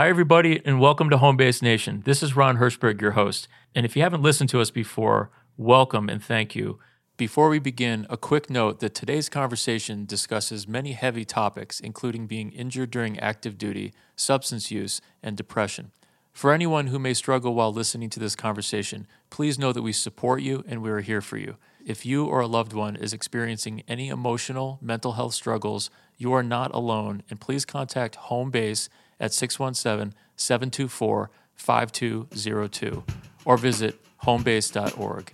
Hi, everybody, and welcome to Home Base Nation. This is Ron Hirschberg, your host. And if you haven't listened to us before, welcome and thank you. Before we begin, a quick note that today's conversation discusses many heavy topics, including being injured during active duty, substance use, and depression. For anyone who may struggle while listening to this conversation, please know that we support you and we are here for you. If you or a loved one is experiencing any emotional, mental health struggles, you are not alone, and please contact Home Base at 617 724 5202 or visit homebase.org.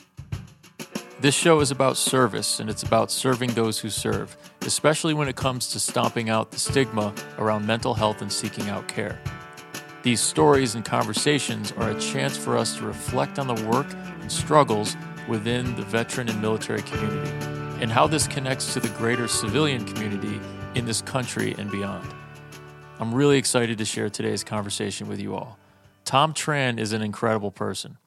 This show is about service and it's about serving those who serve, especially when it comes to stomping out the stigma around mental health and seeking out care. These stories and conversations are a chance for us to reflect on the work and struggles within the veteran and military community and how this connects to the greater civilian community in this country and beyond. I'm really excited to share today's conversation with you all. Tom Tran is an incredible person.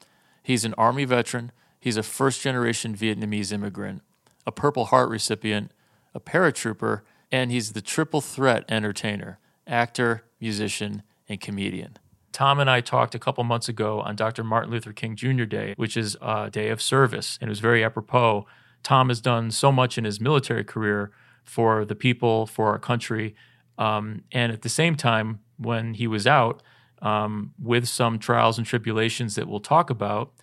He's an Army veteran, he's a first generation Vietnamese immigrant, a Purple Heart recipient, a paratrooper, and he's the triple threat entertainer actor, musician, and comedian. Tom and I talked a couple months ago on Dr. Martin Luther King Jr. Day, which is a day of service, and it was very apropos. Tom has done so much in his military career for the people, for our country, um, and at the same time, when he was out um, with some trials and tribulations that we'll talk about,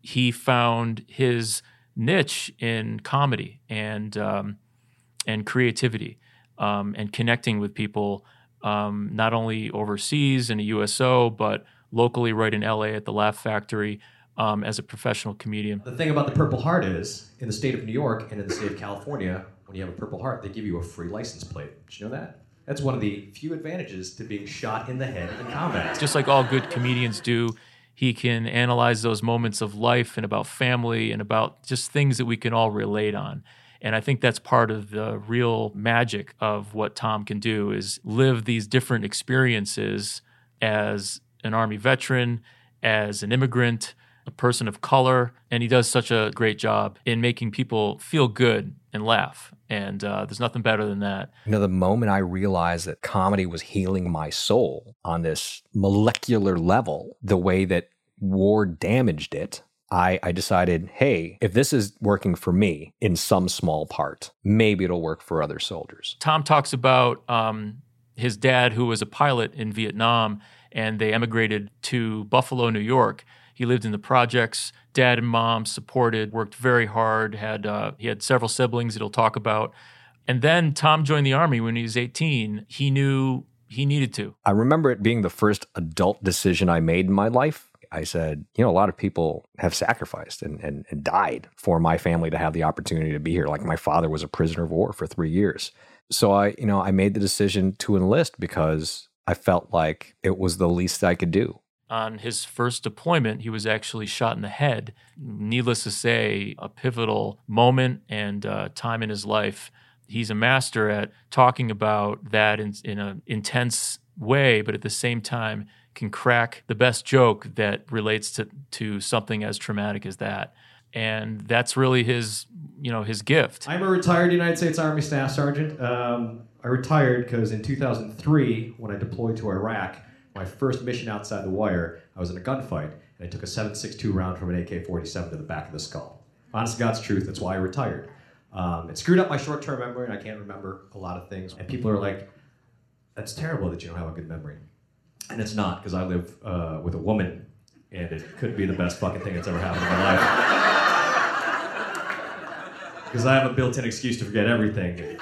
he found his niche in comedy and um, and creativity um, and connecting with people um, not only overseas in a USO but locally right in LA at the Laugh Factory um, as a professional comedian. The thing about the Purple Heart is, in the state of New York and in the state of California, when you have a Purple Heart, they give you a free license plate. Did you know that? That's one of the few advantages to being shot in the head in combat. Just like all good comedians do, he can analyze those moments of life and about family and about just things that we can all relate on. And I think that's part of the real magic of what Tom can do is live these different experiences as an army veteran, as an immigrant, a person of color, and he does such a great job in making people feel good and laugh. And uh, there's nothing better than that. You know, the moment I realized that comedy was healing my soul on this molecular level, the way that war damaged it, I, I decided, hey, if this is working for me in some small part, maybe it'll work for other soldiers. Tom talks about um, his dad, who was a pilot in Vietnam, and they emigrated to Buffalo, New York. He lived in the projects. Dad and mom supported, worked very hard. Had uh, he had several siblings that he'll talk about. And then Tom joined the army when he was 18. He knew he needed to. I remember it being the first adult decision I made in my life. I said, you know, a lot of people have sacrificed and, and, and died for my family to have the opportunity to be here. Like my father was a prisoner of war for three years. So I, you know, I made the decision to enlist because I felt like it was the least I could do on his first deployment, he was actually shot in the head. Needless to say, a pivotal moment and uh, time in his life. He's a master at talking about that in, in an intense way, but at the same time, can crack the best joke that relates to, to something as traumatic as that. And that's really his, you know, his gift. I'm a retired United States Army Staff Sergeant. Um, I retired because in 2003, when I deployed to Iraq, my first mission outside the wire, I was in a gunfight, and I took a 7.62 round from an AK-47 to the back of the skull. Honest to God's truth, that's why I retired. Um, it screwed up my short-term memory, and I can't remember a lot of things. And people are like, that's terrible that you don't have a good memory. And it's not, because I live uh, with a woman, and it could be the best fucking thing that's ever happened in my life. Because I have a built-in excuse to forget everything.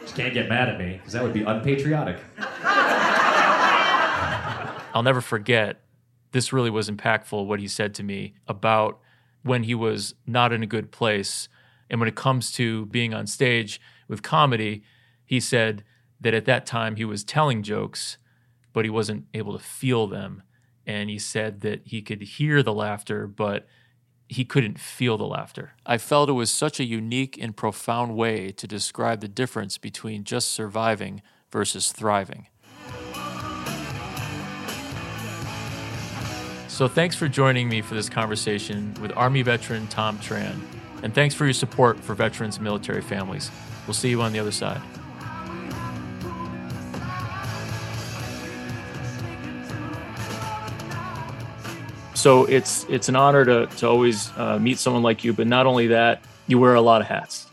Just can't get mad at me, because that would be unpatriotic. I'll never forget. This really was impactful what he said to me about when he was not in a good place. And when it comes to being on stage with comedy, he said that at that time he was telling jokes, but he wasn't able to feel them. And he said that he could hear the laughter, but he couldn't feel the laughter. I felt it was such a unique and profound way to describe the difference between just surviving versus thriving. So thanks for joining me for this conversation with Army veteran Tom Tran. And thanks for your support for veterans and military families. We'll see you on the other side. So it's it's an honor to to always uh, meet someone like you. But not only that, you wear a lot of hats,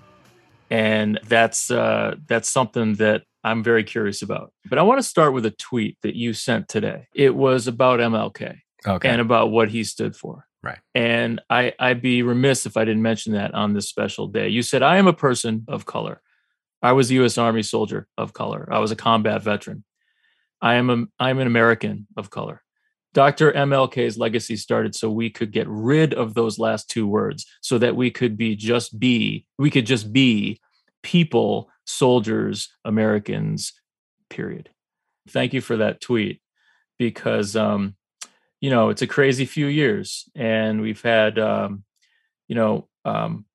and that's uh, that's something that I'm very curious about. But I want to start with a tweet that you sent today. It was about MLK Okay. and about what he stood for. Right. And I, I'd be remiss if I didn't mention that on this special day. You said, I am a person of color. I was a U.S. Army soldier of color. I was a combat veteran. I am a, I'm an American of color. Dr. MLK's legacy started so we could get rid of those last two words so that we could be just be, we could just be people, soldiers, Americans, period. Thank you for that tweet because, um, you know, it's a crazy few years and we've had, um, you know, um,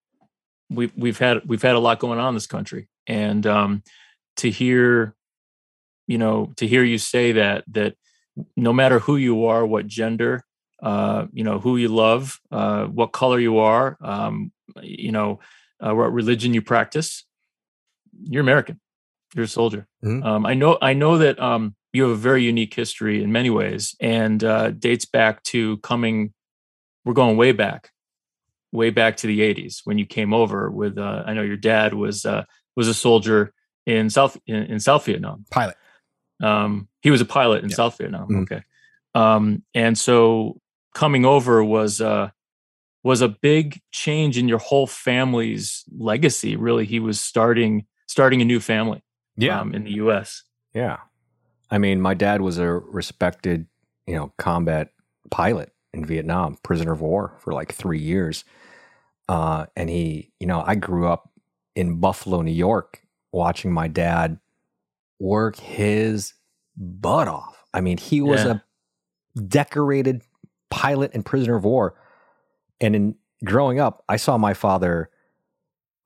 we've, we've had, we've had a lot going on in this country and um, to hear, you know, to hear you say that, that no matter who you are, what gender, uh, you know, who you love, uh, what color you are, um, you know, uh, what religion you practice, you're American. You're a soldier. Mhm. Um, I know. I know that um, you have a very unique history in many ways, and uh, dates back to coming. We're going way back, way back to the '80s when you came over with. Uh, I know your dad was uh, was a soldier in South in, in South Vietnam. Pilot. Um, he was a pilot in Yeah. South Vietnam. Mhm. Okay, um, and so coming over was uh, was a big change in your whole family's legacy. Really, he was starting starting a new family. um, in the U.S. Yeah. I mean, my dad was a respected, you know, combat pilot in Vietnam, prisoner of war for like three years. Uh, and he, you know, I grew up in Buffalo, New York, watching my dad work his butt off. I mean, he was Yeah. a decorated pilot and prisoner of war. And in growing up, I saw my father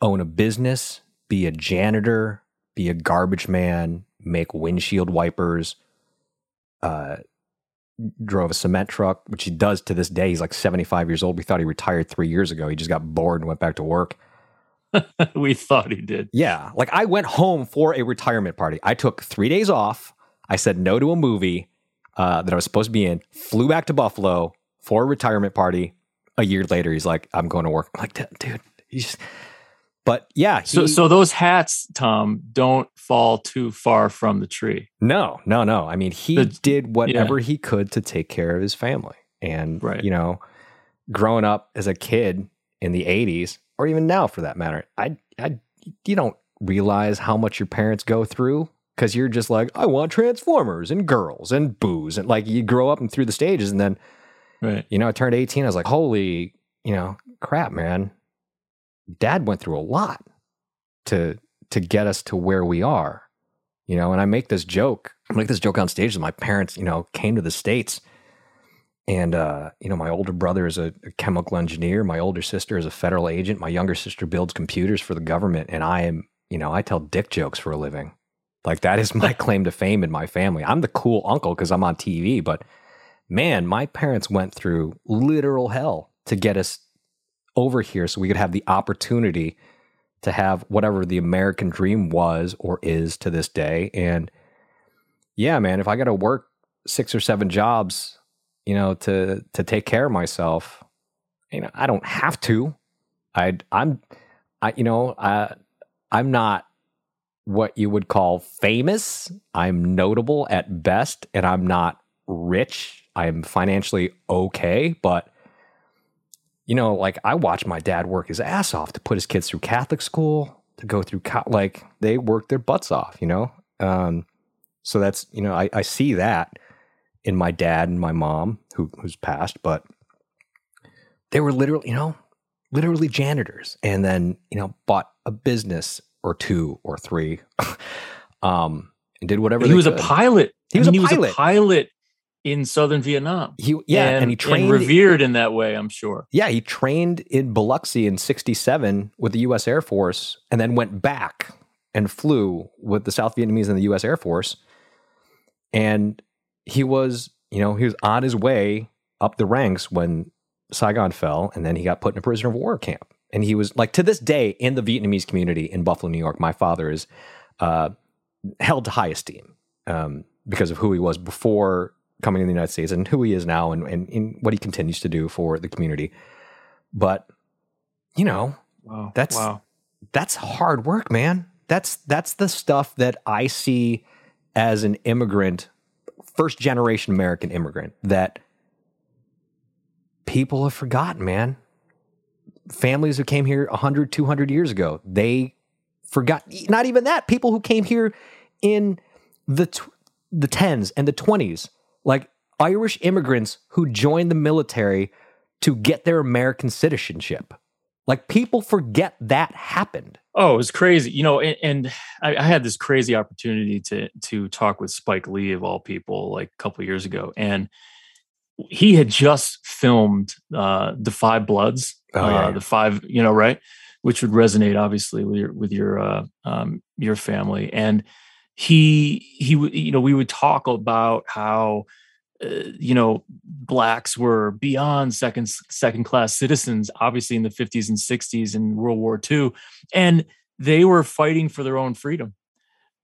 own a business, be a janitor, be a garbage man, make windshield wipers, uh, drove a cement truck, which he does to this day. He's like 75 years old. We thought he retired three years ago. He just got bored and went back to work. we thought he did. Yeah. Like I went home for a retirement party. I took three days off. I said no to a movie uh, that I was supposed to be in, flew back to Buffalo for a retirement party. A year later, he's like, I'm going to work. I'm like, dude, he's. But yeah, So, he- so those hats, Tom, don't fall too far from the tree. No, no, no. I mean, he The- did whatever he could to take care of his family. And, Right. you know, growing up as a kid in the 80s, or even now for that matter, I, I, you don't realize how much your parents go through because you're just like, I want Transformers and girls and booze. And like you grow up and through the stages. And then, Right. you know, I turned 18. I was like, holy, you know, crap, man. Dad went through a lot to to get us to where we are. You know, and I make this joke. I make this joke on stage that my parents, you know, came to the States. And uh, you know, my older brother is a, a chemical engineer, my older sister is a federal agent, my younger sister builds computers for the government, and I am, you know, I tell dick jokes for a living. Like that is my claim to fame in my family. I'm the cool uncle because I'm on TV, but man, my parents went through literal hell to get us over here so we could have the opportunity to have whatever the American dream was or is to this day. And yeah, man, if I got to work six or seven jobs, you know, to to take care of myself, you know, I don't have to. I I'm I you know, I I'm not what you would call famous. I'm notable at best and I'm not rich. I'm financially okay, but you know, like I watched my dad work his ass off to put his kids through Catholic school, to go through co- like they worked their butts off, you know. Um, so that's you know I, I see that in my dad and my mom who who's passed, but they were literally you know literally janitors, and then you know bought a business or two or three, um, and did whatever he was a pilot. He I was mean, a he was pilot. a pilot in southern Vietnam. He yeah, and, he trained revered in that way. I'm sure. Yeah, he trained in Biloxi in 67 with the US Air Force and then went back and flew with the South Vietnamese and the US Air Force. And he was, you know, he was on his way up the ranks when Saigon fell and then he got put in a prisoner of war camp. And he was like to this day in the Vietnamese community in Buffalo, New York, my father is uh, held to high esteem um, because of who he was before coming to the United States and who he is now and, and, and what he continues to do for the community. But, you know, Wow. That's- wow. that's hard work, man. That's that's the stuff that I see as an immigrant, first generation American immigrant that people have forgotten, man. Families who came here 100, 200 years ago, they forgot not even that. People who came here in the tw- the 10s and the 20s, like Irish immigrants who joined the military to get their American citizenship. Like people forget that happened. Oh, it was crazy. You know, and, and I, I had this crazy opportunity to to talk with Spike Lee of all people, like a couple of years ago, and he had just filmed uh, the Five Bloods, Oh, uh, yeah, yeah. the five, you know, right, which would resonate obviously with your with your uh, um, your family, and he he would you know we would talk about how uh, you know blacks were beyond second second class citizens obviously in the 50s and 60s in world war ii and they were fighting for their own freedom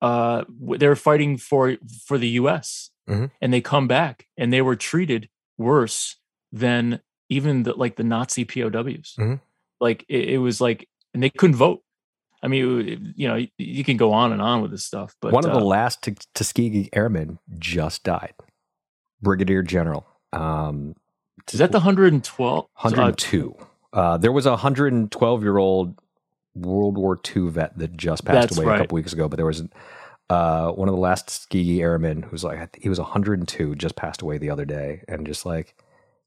uh they were fighting for for the us Mhm. and they come back and they were treated worse than even the like the nazi pows Mhm. like it, it was like and they couldn't vote i mean you know you, can go on and on with this stuff but One of the uh, last T- Tuskegee airmen just died. Brigadier General. Um, is that the 112 uh, 102. Uh, there was a 112 year old World War II vet that just passed That's away a right. couple weeks ago, but there was uh, one of the last Tuskegee airmen who's like, he was 102, just passed away the other day. And just like,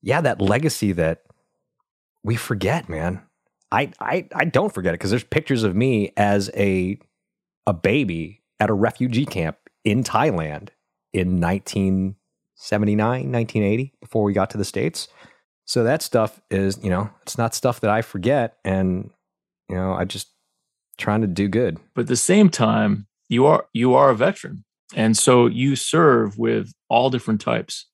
yeah, that legacy that we forget, man. I, I, I don't forget it because there's pictures of me as a, a baby at a refugee camp in Thailand in 1979, 1980, before we got to the States. So that stuff is, you know, it's not stuff that I forget. And, you know, I just trying to do good. but at the same time you are you are a veteran and so you serve with all different types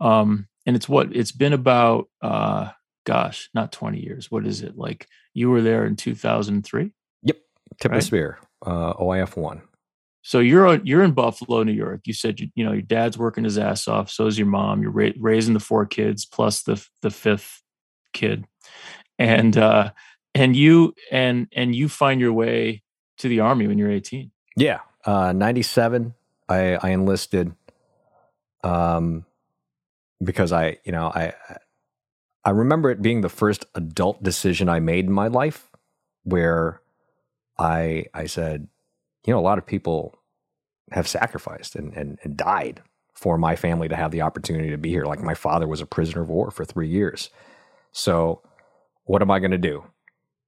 um and it's what it's been about uh gosh not 20 years what is it like you were there in 2003 Tip of Right. the spear, uh, OIF one. so you're on- you're in buffalo new york you said you, you know your dad's working his ass off so is your mom you're ra- raising the four kids plus the the fifth kid and uh and you and and you find your way to the army when you're 18 Yeah. Uh, 97, I, I enlisted, um, because I, you know, I, I remember it being the first adult decision I made in my life where I, I said, you know, a lot of people have sacrificed and, and, and died for my family to have the opportunity to be here. Like my father was a prisoner of war for three years. So what am I going to do?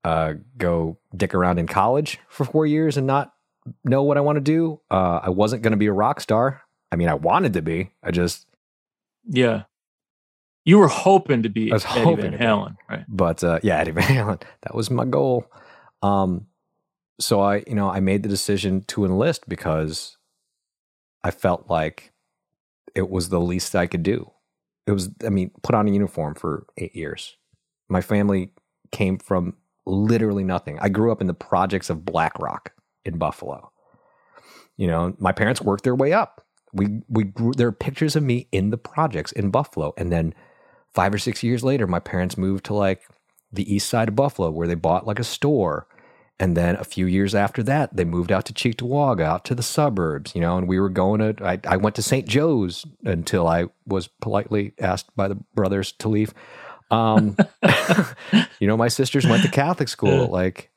Uh, go dick around in college for four years and not know what I want to do. Uh, I wasn't going to be a rock star. I mean, I wanted to be. I just, Yeah. You were hoping to be I was Eddie hoping Van. Halen, right? but uh, yeah, Eddie Van Halen. That was my goal. Um, so I, you know, I made the decision to enlist because I felt like it was the least I could do. It was, I mean, put on a uniform for eight years. My family came from literally nothing. I grew up in the projects of Black Rock in Buffalo. You know, my parents worked their way up. We we grew, there are pictures of me in the projects in Buffalo, and then five or six years later, my parents moved to like the east side of Buffalo, where they bought like a store. And then a few years after that, they moved out to Cheektowaga, out to the suburbs, you know, and we were going to, I, I went to St. Joe's until I was politely asked by the brothers to leave. Um, you know, my sisters went to Catholic school. Like,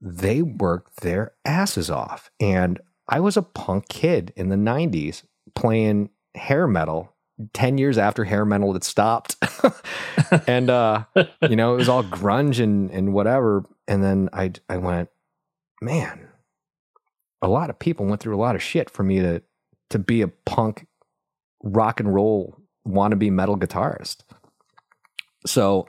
they worked their asses off. And I was a punk kid in the 90s playing hair metal 10 years after hair metal had stopped. and, uh, you know, it was all grunge and, and whatever. And then I, I went, man, a lot of people went through a lot of shit for me to, to be a punk rock and roll wannabe metal guitarist. So,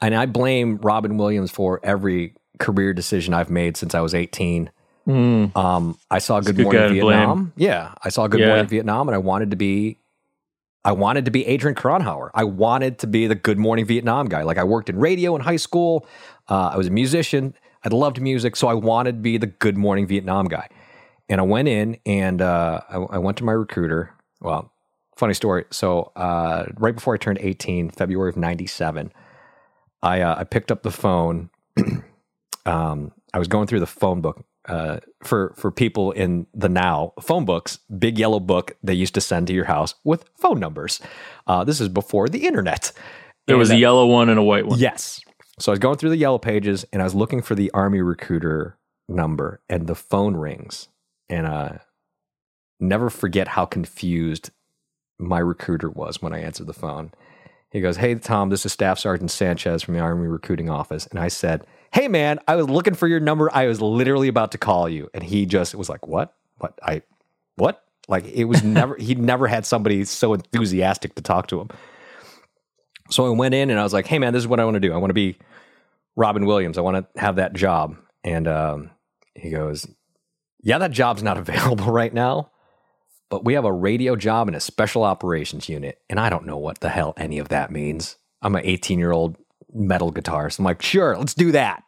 and I blame Robin Williams for every career decision I've made since I was 18. Mm. Um, I saw Good good Morning blame. Vietnam. Yeah, I saw Good Yeah. Morning Vietnam, and I wanted to be, I wanted to be Adrian Cronauer. I wanted to be the Good Morning Vietnam guy. Like I worked in radio in high school. Uh, I was a musician. I loved music, so I wanted to be the Good Morning Vietnam guy. And I went in and uh, I, I went to my recruiter. Well, funny story. So uh, right before I turned 18, February of 97, I, uh, I picked up the phone. um, I was going through the phone book uh, for for people in the now phone books, big yellow book they used to send to your house with phone numbers. Uh, this is before the internet. There was And, a uh, yellow one and a white one. Yes. So I was going through the yellow pages and I was looking for the army recruiter number and the phone rings. And uh never forget how confused my recruiter was when I answered the phone. He goes, Hey Tom, this is Staff Sergeant Sanchez from the Army Recruiting Office. And I said, Hey man, I was looking for your number. I was literally about to call you. And he just was like, What? What? I what? Like it was never he'd never had somebody so enthusiastic to talk to him. So I went in and I was like, hey, man, this is what I want to do. I want to be Robin Williams. I want to have that job. And um, he goes, yeah, that job's not available right now, but we have a radio job in a special operations unit. And I don't know what the hell any of that means. I'm an 18 year old metal guitarist. I'm like, sure, let's do that.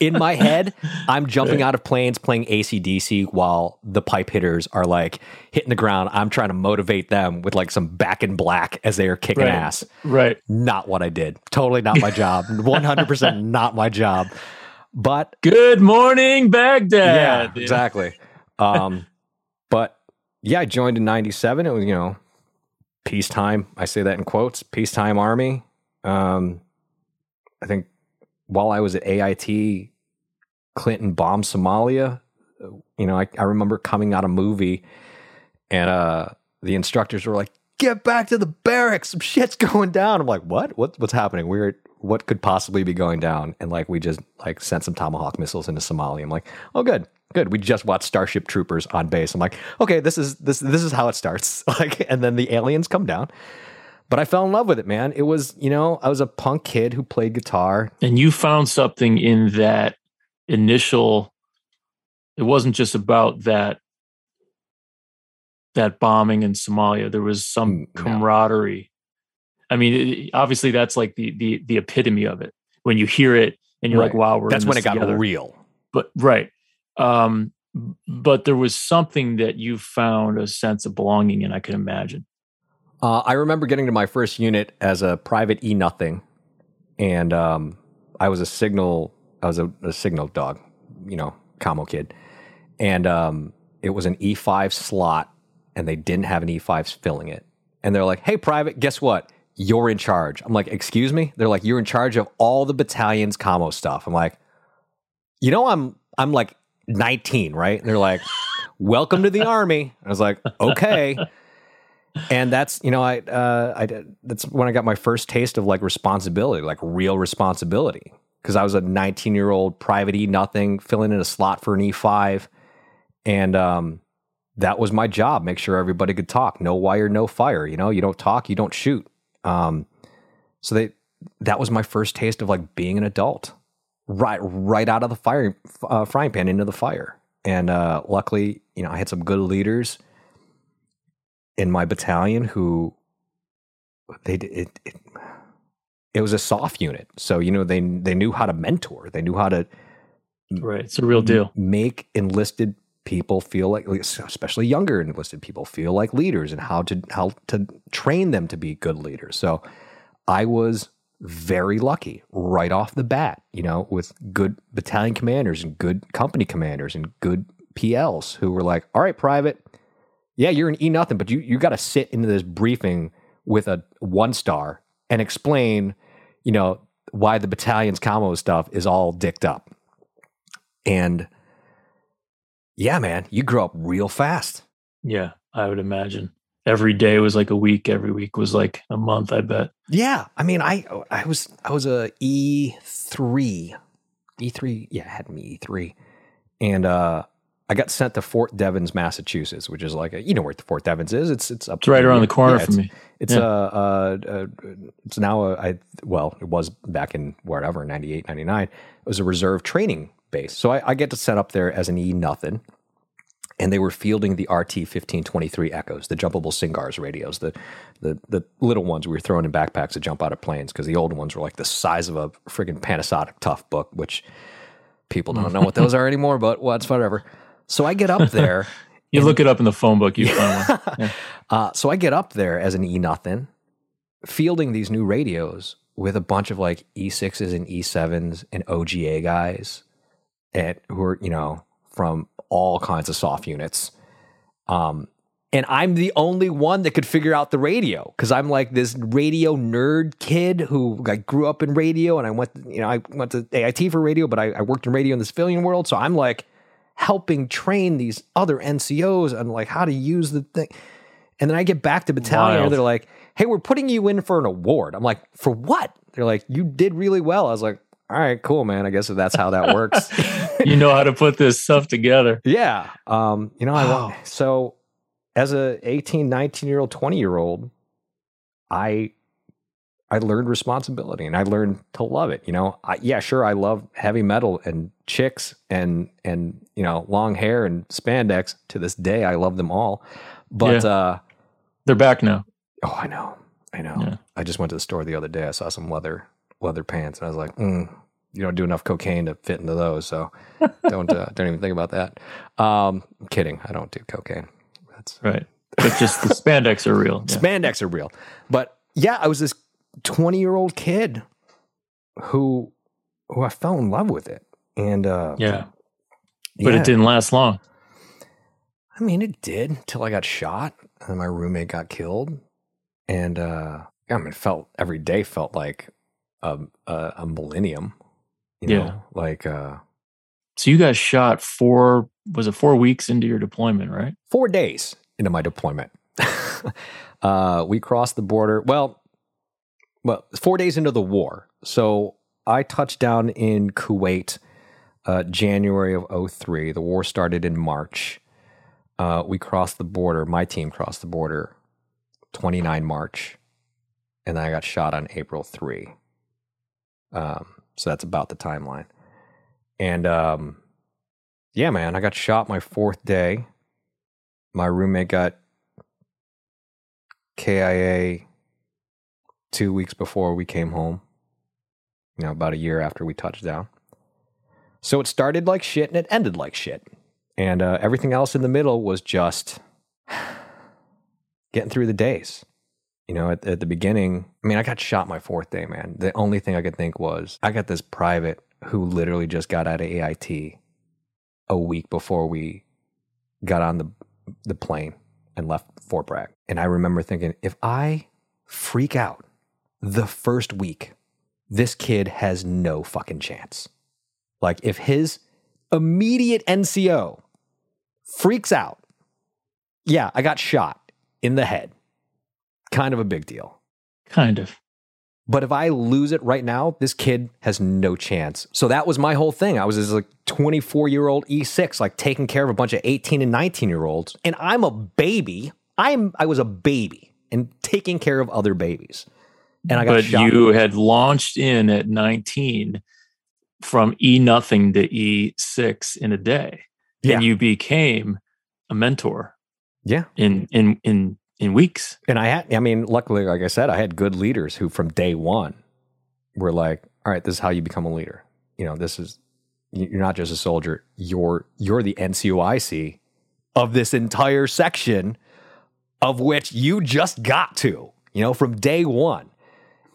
In my head, I'm jumping out of planes playing ACDC while the pipe hitters are like hitting the ground. I'm trying to motivate them with like some back in black as they are kicking Right. ass Right. not what I did. Totally not my job. 100% not my job. But Good morning, Baghdad. yeah, exactly. Um, but yeah, I joined in 97. It was, you know, peacetime. I say that in quotes, peacetime army. Um, I think while I was at AIT, Clinton bombed Somalia. You know, I, I remember coming out of movie and uh, the instructors were like, get back to the barracks. Some shit's going down. I'm like, what? what what's happening? We're what could possibly be going down? And like we just like sent some Tomahawk missiles into Somalia. I'm like, oh good, good. We just watched Starship Troopers on base. I'm like, okay, this is this this is how it starts. Like, and then the aliens come down. But I fell in love with it, man. It was, you know, I was a punk kid who played guitar. And you found something in that initial. It wasn't just about that. That bombing in Somalia, there was some Mm, camaraderie. I mean, it, obviously, that's like the the the epitome of it. When you hear it, and you're like, "Wow, we're That's when it got together." real. but right um but there was something that you found a sense of belonging in i can imagine Uh, I remember getting to my first unit as a private E nothing, and um, I was a signal. I was a, a signal dog, you know, commo kid, and um, it was an E five slot, and they didn't have an E five filling it, and they're like, "Hey, private, guess what? You're in charge." I'm like, "Excuse me?" They're like, "You're in charge of all the battalion's commo stuff." I'm like, "You know, I'm I'm like 19, right?" And they're like, "Welcome to the army." I was like, "Okay." And that's you know I uh, I did- that's when I got my first taste of like responsibility, like real responsibility, because I was a 19 year old private E nothing filling in a slot for an E5, and um, that was my job. Make sure everybody could talk. No wire, no fire. You know, you don't talk, you don't shoot. Um, so they that was my first taste of like being an adult, right right out of the fire uh, frying pan into the fire. And uh, luckily, you know, I had some good leaders in my battalion who they did- it, it it was a soft unit. So you know they they knew how to mentor. They knew how to right it's a real deal. make enlisted people feel like especially younger enlisted people feel like leaders and how to how to train them to be good leaders. So i was very lucky right off the bat you know with good battalion commanders and good company commanders and good pls who were like all right private yeah you're an e nothing but you you got to sit into this briefing with a one star and explain you know why the battalion's commo stuff is all dicked up and yeah, man, you grow up real fast. yeah i would imagine every day was like a week every week was like a month i bet Yeah, I mean, I I was I was a E three, E three. Yeah, I had me E three, and uh, I got sent to Fort Devens, Massachusetts, which is like a, you know where Fort Devens is. It's it's up it's right around the corner yeah, from me It's Yeah. uh, uh, uh, it's now a, I well, it was back in whatever 98, 99. It was a reserve training base. So I, I get to set up there as an E nothing, and they were fielding the RT fifteen twenty three Echoes, the jumpable SINCGARS radios, the the the little ones we were throwing in backpacks to jump out of planes because the old ones were like the size of a friggin' Panasonic Toughbook, which people don't know what those are anymore, but well, it's whatever. So I get up there You look it up in the phone book, you find one. Yeah. Uh, so I get up there as an E nothing, fielding these new radios with a bunch of like E6s and E7s and OGA guys and who are, you know, from all kinds of soft units. Um, and I'm the only one that could figure out the radio because I'm like this radio nerd kid who like grew up in radio and I went, you know, I went to AIT for radio, but I, I worked in radio in the civilian world. So I'm like helping train these other NCOs on like how to use the thing. And then I get back to battalion Wild. and they're like, hey, we're putting you in for an award. I'm like, for what? They're like, you did really well. I was like, all right, cool, man. I guess if that's how that works. You know how to put this stuff together. yeah. Um, you know, I Wow. so as a 18, 19 year old, 20 year old, I I learned responsibility and I learned to love it. You know, I, yeah, sure, I love heavy metal and chicks and and you know long hair and spandex. To this day, I love them all. But Yeah. uh, They're back now. oh, I know, I know. Yeah. I just went to the store the other day. I saw some leather leather pants, and I was like, mm, you don't do enough cocaine to fit into those, so don't uh, don't even think about that. Um, I'm kidding. I don't do cocaine. That's Right. But just the spandex are real. Yeah. spandex are real. But yeah, I was this 20 year old kid who who I fell in love with it. And uh Yeah. But yeah, it didn't last long. I mean it did until I got shot and my roommate got killed. And uh I mean it felt every day felt like a a, a millennium. You know, Yeah. like uh So you got shot four was it four weeks into your deployment, right? four days into my deployment. uh, we crossed the border. Well, well, four days into the war. So I touched down in Kuwait, uh, January of 03. The war started in March. Uh, we crossed the border. My team crossed the border 29 March, and then I got shot on April 3. Um, so that's about the timeline. And um, yeah, man, I got shot my fourth day my roommate got KIA two weeks before we came home. You know, about a year after we touched down. So it started like shit and it ended like shit. And uh, everything else in the middle was just getting through the days. You know, at, at the beginning, I mean, I got shot my fourth day, man. The only thing I could think was I got this private who literally just got out of AIT a week before we got on the the plane and left Fort Bragg. And I remember thinking, if I freak out the first week, this kid has no fucking chance. Like if his immediate NCO freaks out, yeah, I got shot in the head. Kind of a big deal. Kind of. But if I lose it right now, this kid has no chance. So that was my whole thing. I was this like 24 year old E6, like taking care of a bunch of 18 and 19 year olds. And I'm a baby. I'm I was a baby and taking care of other babies. And I got but shot. you had launched in at 19 from E nothing to E6 in a day. Yeah. And you became a mentor yeah. in in in in weeks. And I had, I mean, luckily, like I said, I had good leaders who from day one were like, all right, this is how you become a leader. You know, this is, you're not just a soldier, you're, you're the NCOIC of this entire section of which you just got to, you know, from day one.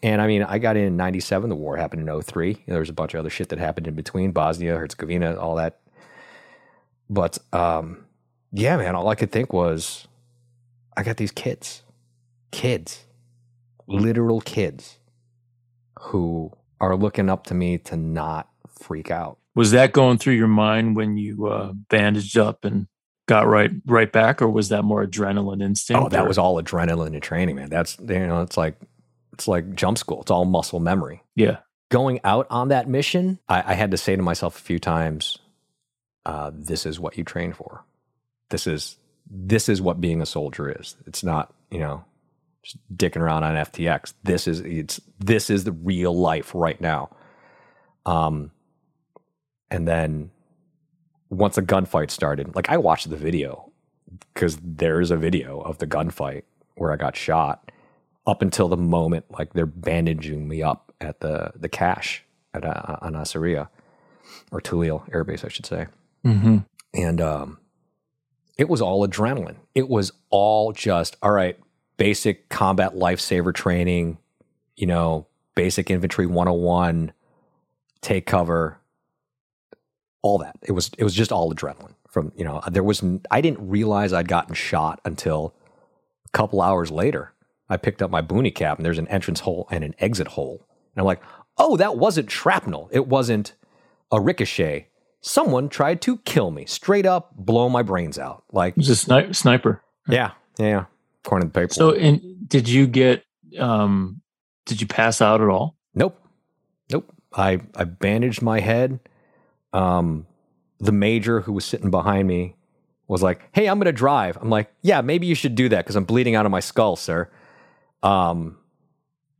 And I mean, I got in 97, the war happened in 03. You know, there was a bunch of other shit that happened in between Bosnia, Herzegovina, all that. But um, yeah, man, all I could think was, I got these kids, kids, literal kids who are looking up to me to not freak out. Was that going through your mind when you uh, bandaged up and got right right back, or was that more adrenaline instinct? Oh, that or- was all adrenaline and training, man. That's you know, it's like it's like jump school. It's all muscle memory. yeah. Going out on that mission, I, I had to say to myself a few times, uh, "This is what you train for. This is this is what being a soldier is. It's not you know." Just dicking around on FTX. This is it's this is the real life right now. Um, and then once a gunfight started, like I watched the video because there is a video of the gunfight where I got shot up until the moment like they're bandaging me up at the the cache at uh, on Nasiriyah or Tallil Air Base, I should say. Mm-hmm. And um, it was all adrenaline. It was all just, all right, basic combat lifesaver training, you know, basic infantry 101, take cover, all that. It was it was just all adrenaline from, you know, there was I didn't realize I'd gotten shot until a couple hours later. I picked up my boonie cap and there's an entrance hole and an exit hole. And I'm like, "Oh, that wasn't shrapnel. It wasn't a ricochet. Someone tried to kill me, straight up blow my brains out." Like It was a sni- sniper. yeah, yeah, yeah. According to the paper. So, and did you get? um Did you pass out at all? Nope. Nope. I, I bandaged my head. Um, the major who was sitting behind me was like, Hey, I'm going to drive. I'm like, Yeah, maybe you should do that because I'm bleeding out of my skull, sir. Um,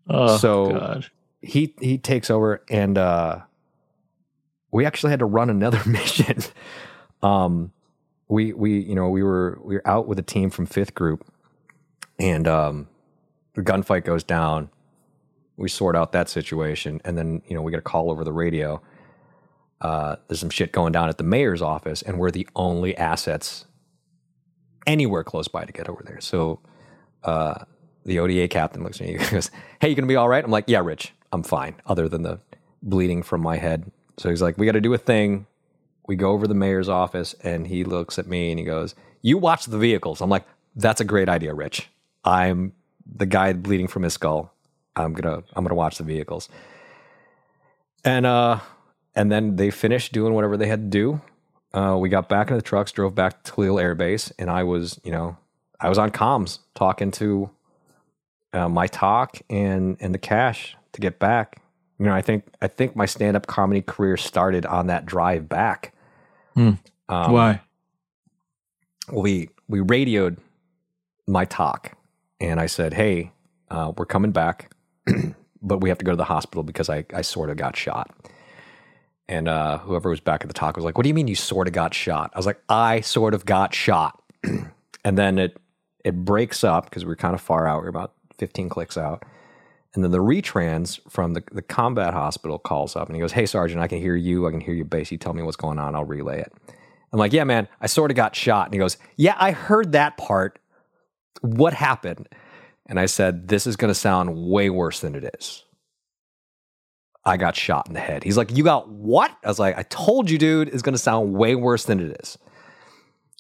Oh, So- God. he, he takes over and, uh, we actually had to run another mission. um, we, we, you know, we were, we were out with a team from fifth group and, um, the gunfight goes down we sort out that situation and then you know we get a call over the radio uh, there's some shit going down at the mayor's office and we're the only assets anywhere close by to get over there so uh, the oda captain looks at me and goes hey you gonna be all right? I'm like yeah rich i'm fine other than the bleeding from my head. So he's like we got to do a thing. We go over to the mayor's office and he looks at me and he goes you watch the vehicles. I'm like that's a great idea rich. I'm the guy bleeding from his skull. I'm gonna I'm gonna watch the vehicles. And uh and then they finished doing whatever they had to do. Uh, we got back in the trucks, drove back to Khalil Air Base, and I was, you know, I was on comms talking to uh, my TOC and and the cash to get back. You know, I think I think my stand up comedy career started on that drive back. Hmm. Um, Why? we we radioed my TOC and I said, "Hey, uh, we're coming back, but we have to go to the hospital because I I sort of got shot." And uh, whoever was back at the TOC was like, "What do you mean you sort of got shot?" I was like, "I sort of got shot," and then it it breaks up because we are kind of far out. We are about fifteen clicks out. And then the retrans from the, the combat hospital calls up and he goes, Hey, Sergeant, I can hear you. I can hear your base. You tell me what's going on. I'll relay it. I'm like, yeah, man, I sort of got shot. And he goes, yeah, I heard that part. What happened? And I said, this is going to sound way worse than it is. I got shot in the head. He's like, you got what? I was like, I told you, dude, it's going to sound way worse than it is.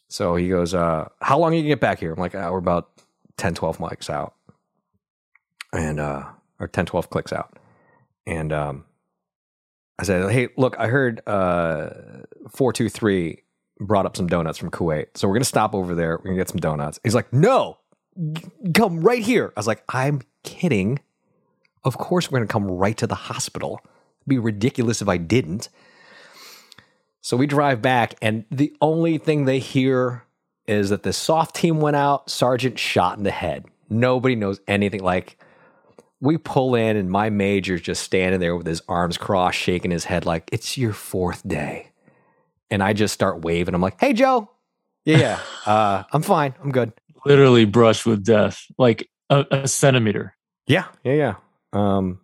So he goes, uh, how long are you going to get back here? I'm like, oh, we're about 10, 12 mics out. And, uh, or 10, 12 clicks out. And, um, I said, hey, look, I heard, uh, 423 brought up some donuts from Kuwait. So we're going to stop over there. We're going to get some donuts. He's like, no, come right here. I was like, I'm kidding. Of course, we're going to come right to the hospital. It'd be ridiculous if I didn't. So we drive back, and the only thing they hear is that the soft team went out, Sergeant shot in the head. Nobody knows anything. Like, we pull in, and my major's just standing there with his arms crossed, shaking his head, like, it's your fourth day and I just start waving. I'm like, "Hey, Joe, yeah, yeah, uh, I'm fine. I'm good. Literally brushed with death, like a, a centimeter. Yeah, yeah, yeah." Um,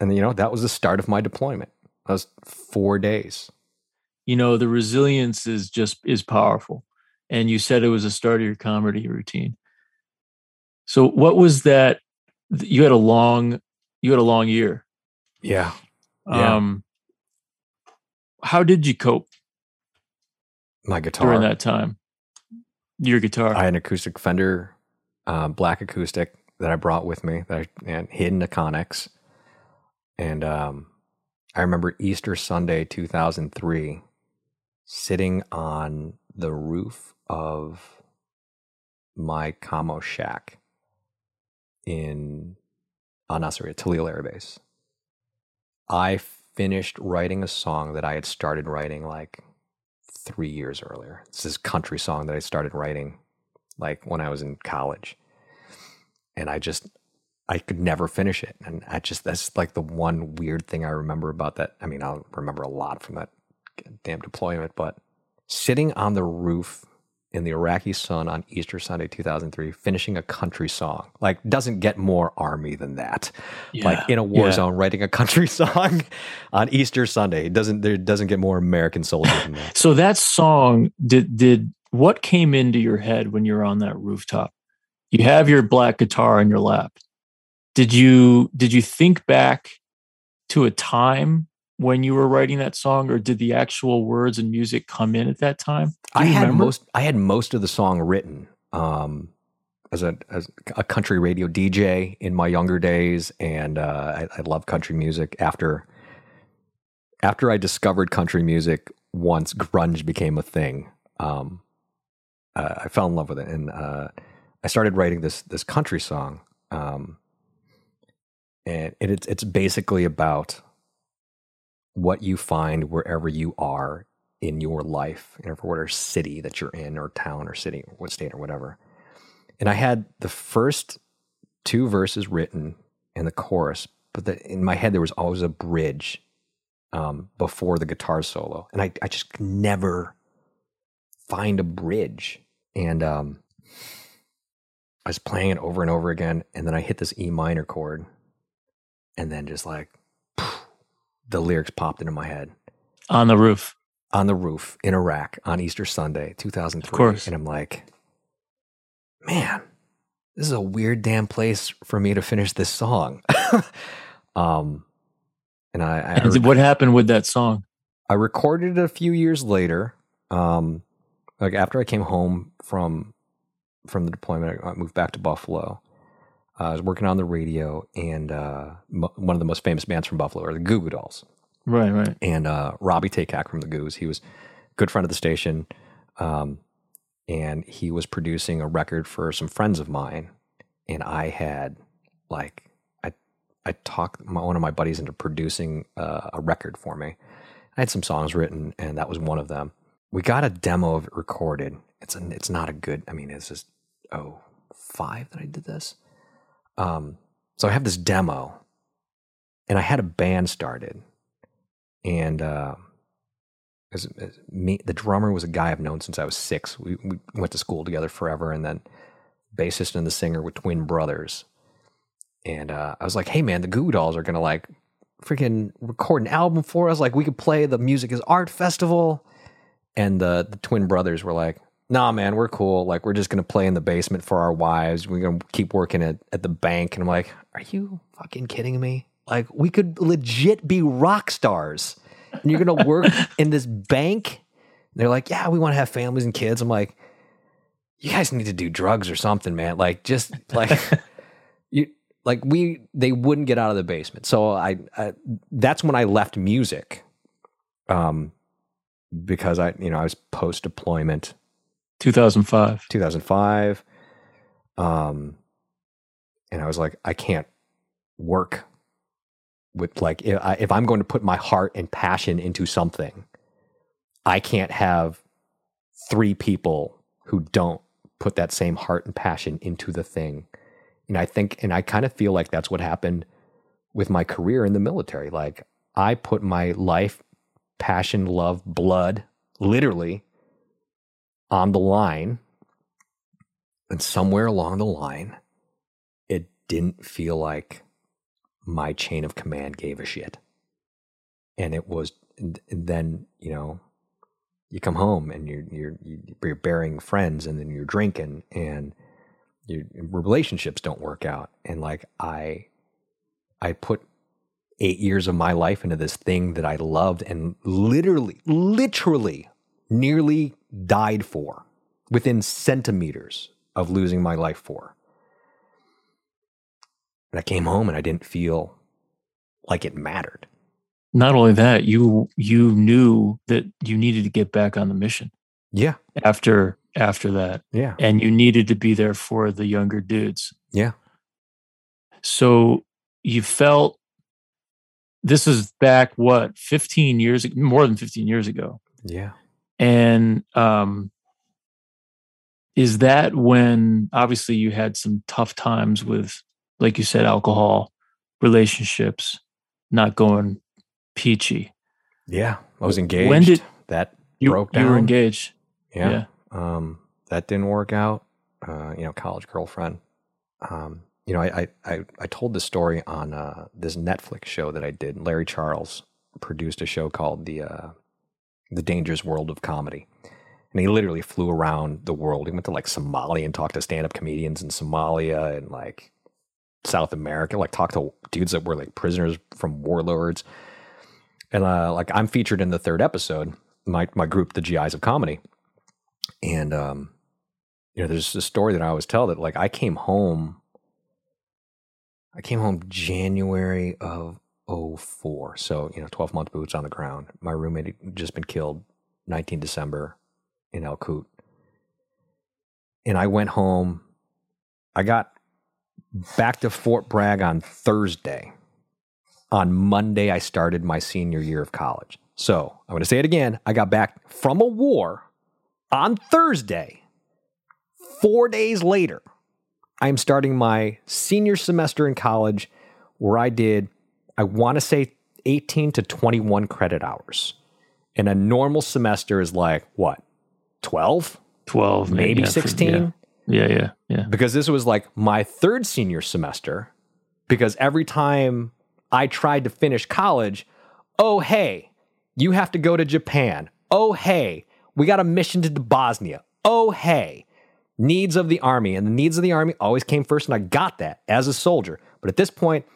and you know that was the start of my deployment. That was four days. You know, the resilience is just is powerful. And you said it was a start of your comedy routine. So what was that? You had a long, you had a long year. Yeah, Yeah. Um, how did you cope my guitar. during that time? Your guitar. I had an acoustic Fender, uh, black acoustic that I brought with me that I and hidden a Connex. And um, I remember Easter Sunday, 2003, sitting on the roof of my commo shack in on Nasiriyah, Tallil Air Base. I finished writing a song that I had started writing like three years earlier. It's this country song that I started writing like when I was in college. And I just, I could never finish it. And I just, that's like the one weird thing I remember about that. I mean, I'll remember a lot from that damn deployment, but sitting on the roof in the Iraqi sun on Easter Sunday 2003, finishing a country song, like doesn't get more army than that. Like in a war yeah. zone, writing a country song on Easter Sunday, it doesn't, there doesn't get more American soldier than that. So that song did did what came into your head when you're on that rooftop? You have your black guitar in your lap. Did you did you think back to a time when you were writing that song or did the actual words and music come in at that time? I had remember? most I had most of the song written. Um, as a as a country radio DJ in my younger days, and uh, I, I love country music. After after I discovered country music, once grunge became a thing, um, uh, I fell in love with it, and uh, I started writing this this country song. Um, and it, it's it's basically about what you find wherever you are in your life, in whatever city that you're in, or town, or city, or what state, or whatever. And I had the first two verses written and the chorus, but the, in my head there was always a bridge um, before the guitar solo, and I I just never find a bridge. And um, I was playing it over and over again, and then I hit this E minor chord, and then just like the lyrics popped into my head. On the roof. On the roof in Iraq on Easter Sunday, 2003. Of course. And I'm like, man, this is a weird damn place for me to finish this song. um, and I, I and what happened with that song? I recorded it a few years later. Um, like after I came home from from the deployment, I moved back to Buffalo. I was working on the radio, and uh, one of the most famous bands from Buffalo are the Goo Goo Dolls. Right, right. And uh, Robby Takac from the Goos, he was a good friend of the station. Um, and he was producing a record for some friends of mine and i had like i i talked my, one of my buddies into producing uh, a record for me i had some songs written and that was one of them we got a demo of it recorded it's a, it's not a good i mean it's just oh five that i did this um so i have this demo and i had a band started and uh as, as me, the drummer was a guy I've known since I was six. We, we went to school together forever, and then bassist and the singer were twin brothers. And uh, I was like, "Hey, man, the Goo Dolls are gonna like freaking record an album for us. Like, we could play the Music is Art festival." And the the twin brothers were like, "Nah, man, we're cool. Like, we're just gonna play in the basement for our wives. We're gonna keep working at at the bank." And I'm like, "Are you fucking kidding me? Like, we could legit be rock stars." and you're going to work in this bank. And they're like, yeah, we want to have families and kids. I'm like, you guys need to do drugs or something, man. Like, just like you, like we, they wouldn't get out of the basement. So I, I that's when I left music, um, because I, you know, I was post deployment. 2005. 2005. Um, and I was like, I can't work with like if, I, if I'm going to put my heart and passion into something, I can't have three people who don't put that same heart and passion into the thing. And I think, and I kind of feel like that's what happened with my career in the military. Like I put my life, passion, love, blood, literally on the line. And somewhere along the line, it didn't feel like my chain of command gave a shit. And it was, and then, you know, you come home and you're, you're, you're burying friends and then you're drinking and your relationships don't work out. And like, I, I put eight years of my life into this thing that I loved and literally, literally nearly died for within centimeters of losing my life for. And I came home and I didn't feel like it mattered. Not only that, you you knew that you needed to get back on the mission. Yeah. After after that. Yeah. And you needed to be there for the younger dudes. Yeah. So you felt this is back what 15 years more than 15 years ago. Yeah. And um is that when obviously you had some tough times with like you said, alcohol, relationships, not going peachy. Yeah, I was engaged. When did that you, broke down? You were engaged. Yeah. yeah. Um, that didn't work out. Uh, you know, college girlfriend. Um, you know, I, I, I told this story on uh, this Netflix show that I did. Larry Charles produced a show called the uh, the Dangerous World of Comedy, And he literally flew around the world. He went to like Somalia and talked to stand up comedians in Somalia and like South America, like talked to dudes that were like prisoners from warlords. And uh, like I'm featured in the third episode, my my group, the GIs of Comedy. And um, you know, there's a story that I always tell that like I came home I came home January of 04. So, you know, 12 month boots on the ground. My roommate had just been killed 19 December in El Kut. And I went home. I got back to Fort Bragg on Thursday. On Monday, I started my senior year of college. So I'm going to say it again. I got back from a war on Thursday. Four days later, I'm starting my senior semester in college where I did, I want to say 18 to 21 credit hours. And a normal semester is like, what, 12? 12, Maybe yeah, for- 16? Yeah, yeah, yeah. because this was like my third senior semester. Because every time I tried to finish college, oh, hey, you have to go to Japan. Oh, hey, we got a mission to Bosnia. Oh, hey, needs of the army. And the needs of the army always came first. And I got that as a soldier. But at this point,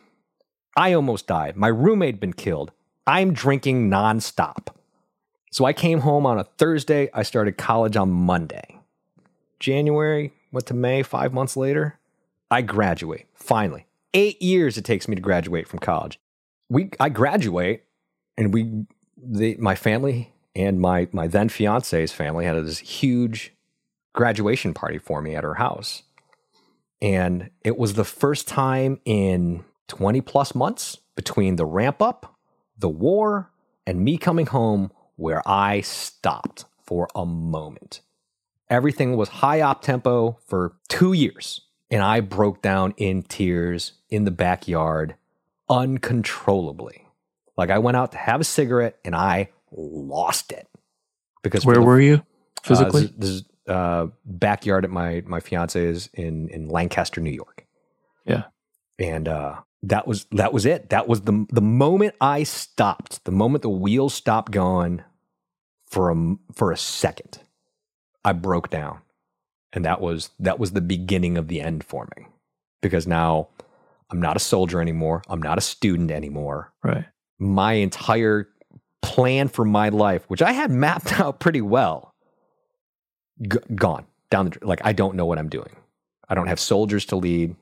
I almost died. My roommate had been killed. I'm drinking nonstop. So I came home on a Thursday. I started college on Monday. January, went to May, five months later, I graduate. Finally. Eight years it takes me to graduate from college. We I graduate and we the my family and my my then fiance's family had this huge graduation party for me at her house. And it was the first time in 20 plus months between the ramp up, the war, and me coming home where I stopped for a moment. Everything was high op tempo for two years. And I broke down in tears in the backyard uncontrollably. Like I went out to have a cigarette and I lost it. Because Where the- were you uh, physically? this, this uh, backyard at my my fiance's in in Lancaster, New York. Yeah. and uh, that was that was it. That was the the moment I stopped. The moment the wheels stopped going for a for a second, I broke down, and that was that was the beginning of the end for me. Because now I'm not a soldier anymore. I'm not a student anymore right. my entire plan for my life, which I had mapped out pretty well, g- gone down the like I don't know what I'm doing. I don't have soldiers to lead.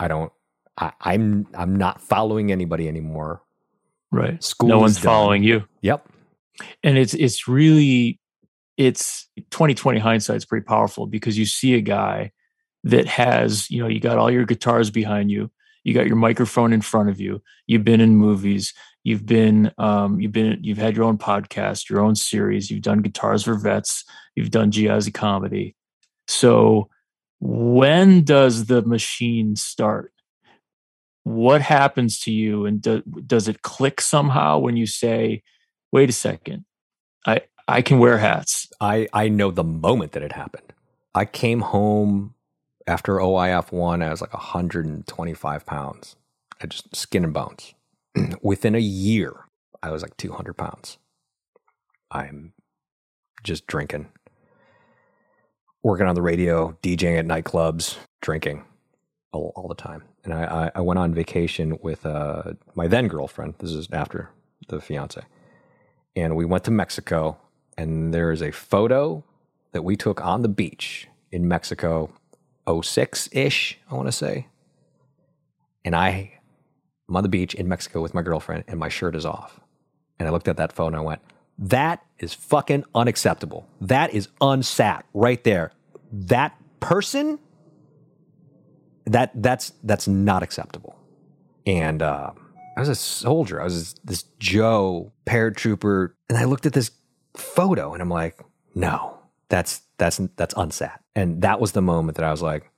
I don't. I, I'm I'm not following anybody anymore. Right. School no one's done. following you. Yep. and it's it's really it's 2020 hindsight is pretty powerful because you see a guy that has you know you got all your guitars behind you you got your microphone in front of you you've been in movies you've been um, you've been you've had your own podcast your own series you've done guitars for vets you've done GIs of comedy so when does the machine start what happens to you and do, does it click somehow when you say wait a second i i can wear hats I I know the moment that it happened. I came home after OIF one. I was like 125 pounds. I just skin and bones. Within a year, I was like 200 pounds. I'm just drinking, working on the radio, DJing at nightclubs, drinking all, all the time. And I, I, went on vacation with uh, my then girlfriend. This is after the fiance. And we went to Mexico and there is a photo that we took on the beach in Mexico, 06 ish, I want to say. And I, I'm on the beach in Mexico with my girlfriend, and my shirt is off. And I looked at that photo and I went, that is fucking unacceptable. That is unsat right there. That person, that that's that's not acceptable. And uh, I was a soldier. I was this Joe paratrooper, and I looked at this photo and I'm like, no, that's that's that's unsat. And that was the moment that I was like,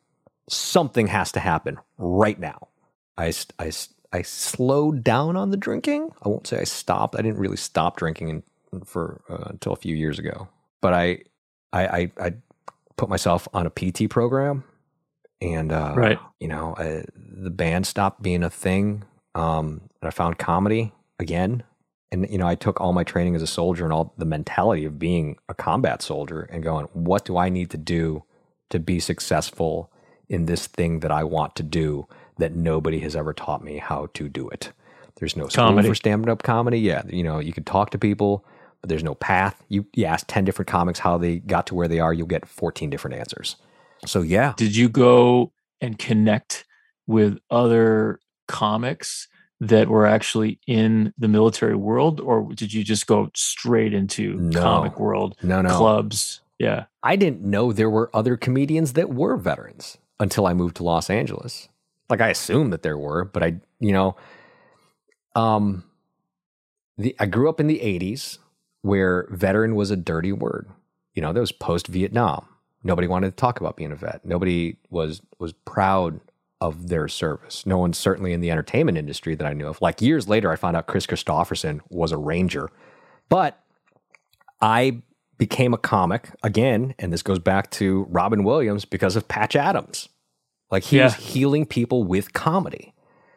something has to happen right now. I I I slowed down on the drinking. I won't say I stopped. I didn't really stop drinking in, for uh, until a few years ago. But I I I, I put myself on a PT program, and uh, Right. you know, uh, the band stopped being a thing. Um, and I found comedy again And you know, I took all my training as a soldier and all the mentality of being a combat soldier and going, what do I need to do to be successful in this thing that I want to do that nobody has ever taught me how to do it. There's no school Comedy. for stand up comedy. Yeah, you know, you could talk to people, but there's no path. You, you ask 10 different comics how they got to where they are, you'll get 14 different answers. So, yeah. Did you go and connect with other comics that were actually in the military world, or did you just go straight into No. comic world No, no. clubs? Yeah. I didn't know there were other comedians that were veterans until I moved to Los Angeles. Like I assumed that there were, but I, you know, um, the I grew up in the '80s where veteran was a dirty word. You know, that was post Vietnam. Nobody wanted to talk about being a vet. Nobody was was proud of their service. No one, certainly in the entertainment industry that I knew of. Like years later, I found out Kris Kristofferson was a ranger, but I became a comic again, and this goes back to Robin Williams because of Patch Adams. Like he was Yeah. healing people with comedy.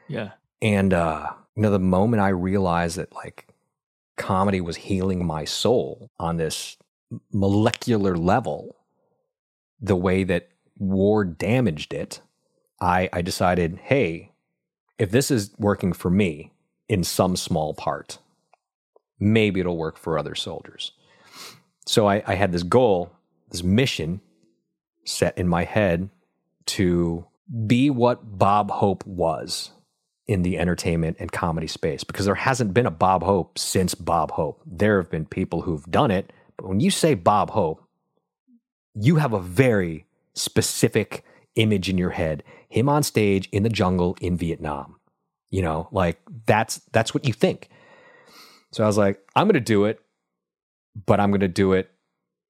Yeah. And uh, you know, the moment I realized that like comedy was healing my soul on this molecular level, the way that war damaged it, I, I decided, hey, if this is working for me in some small part, maybe it'll work for other soldiers. So I, I had this goal, this mission set in my head to be what Bob Hope was in the entertainment and comedy space because there hasn't been a Bob Hope since Bob Hope. There have been people who've done it, but when you say Bob Hope, you have a very specific image in your head. Him on stage in the jungle in Vietnam. You know, like that's that's what you think. So I was like, I'm going to do it, but I'm going to do it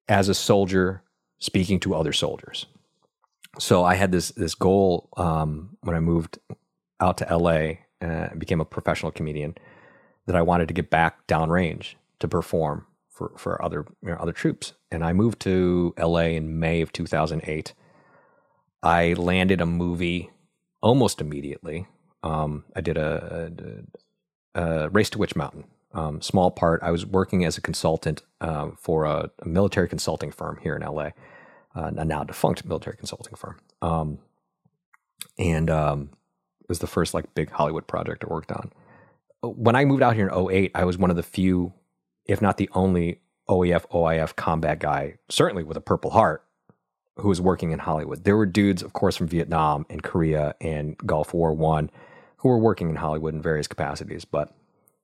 as a soldier speaking to other soldiers. So I had this this goal um, when I moved out to LA uh, and became a professional comedian that I wanted to get back downrange to perform for for other you know, other troops. And I moved to LA in May of 2008. I landed a movie almost immediately. Um, I did a, a, a Race to Witch Mountain. Um, small part. I was working as a consultant uh, for a, a military consulting firm here in LA, uh, a now defunct military consulting firm. Um, and um, it was the first like big Hollywood project I worked on. When I moved out here in 08, I was one of the few, if not the only OEF, OIF combat guy, certainly with a Purple Heart, who was working in Hollywood. There were dudes, of course, from Vietnam and Korea and Gulf War One, who were working in Hollywood in various capacities. But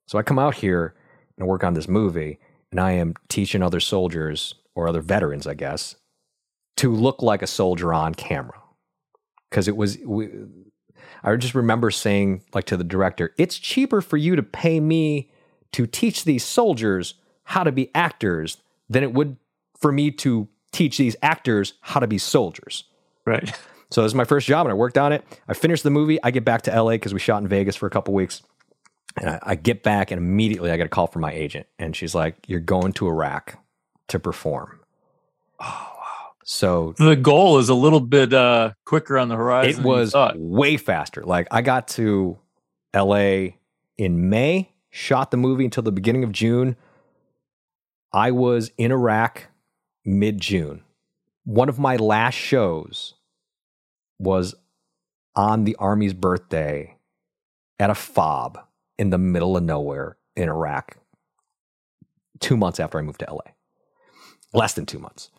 so I come out here and work on this movie, and I am teaching other soldiers or other veterans, I guess, to look like a soldier on camera. Because it was, we, I just remember saying, like to the director, it's cheaper for you to pay me to teach these soldiers how to be actors than it would for me to teach these actors how to be soldiers. Right. So this is my first job, and I worked on it. I finished the movie. I get back to LA because we shot in Vegas for a couple weeks, and I, I get back, and immediately I get a call from my agent, and she's like, "You're going to Iraq to perform." Oh wow! So The goal is a little bit uh, quicker on the horizon. it was way faster. Like I got to LA in May, shot the movie until the beginning of June. I was in Iraq mid June. One of my last shows was on the Army's birthday at a fob in the middle of nowhere in Iraq, two months after I moved to LA. Less than two months.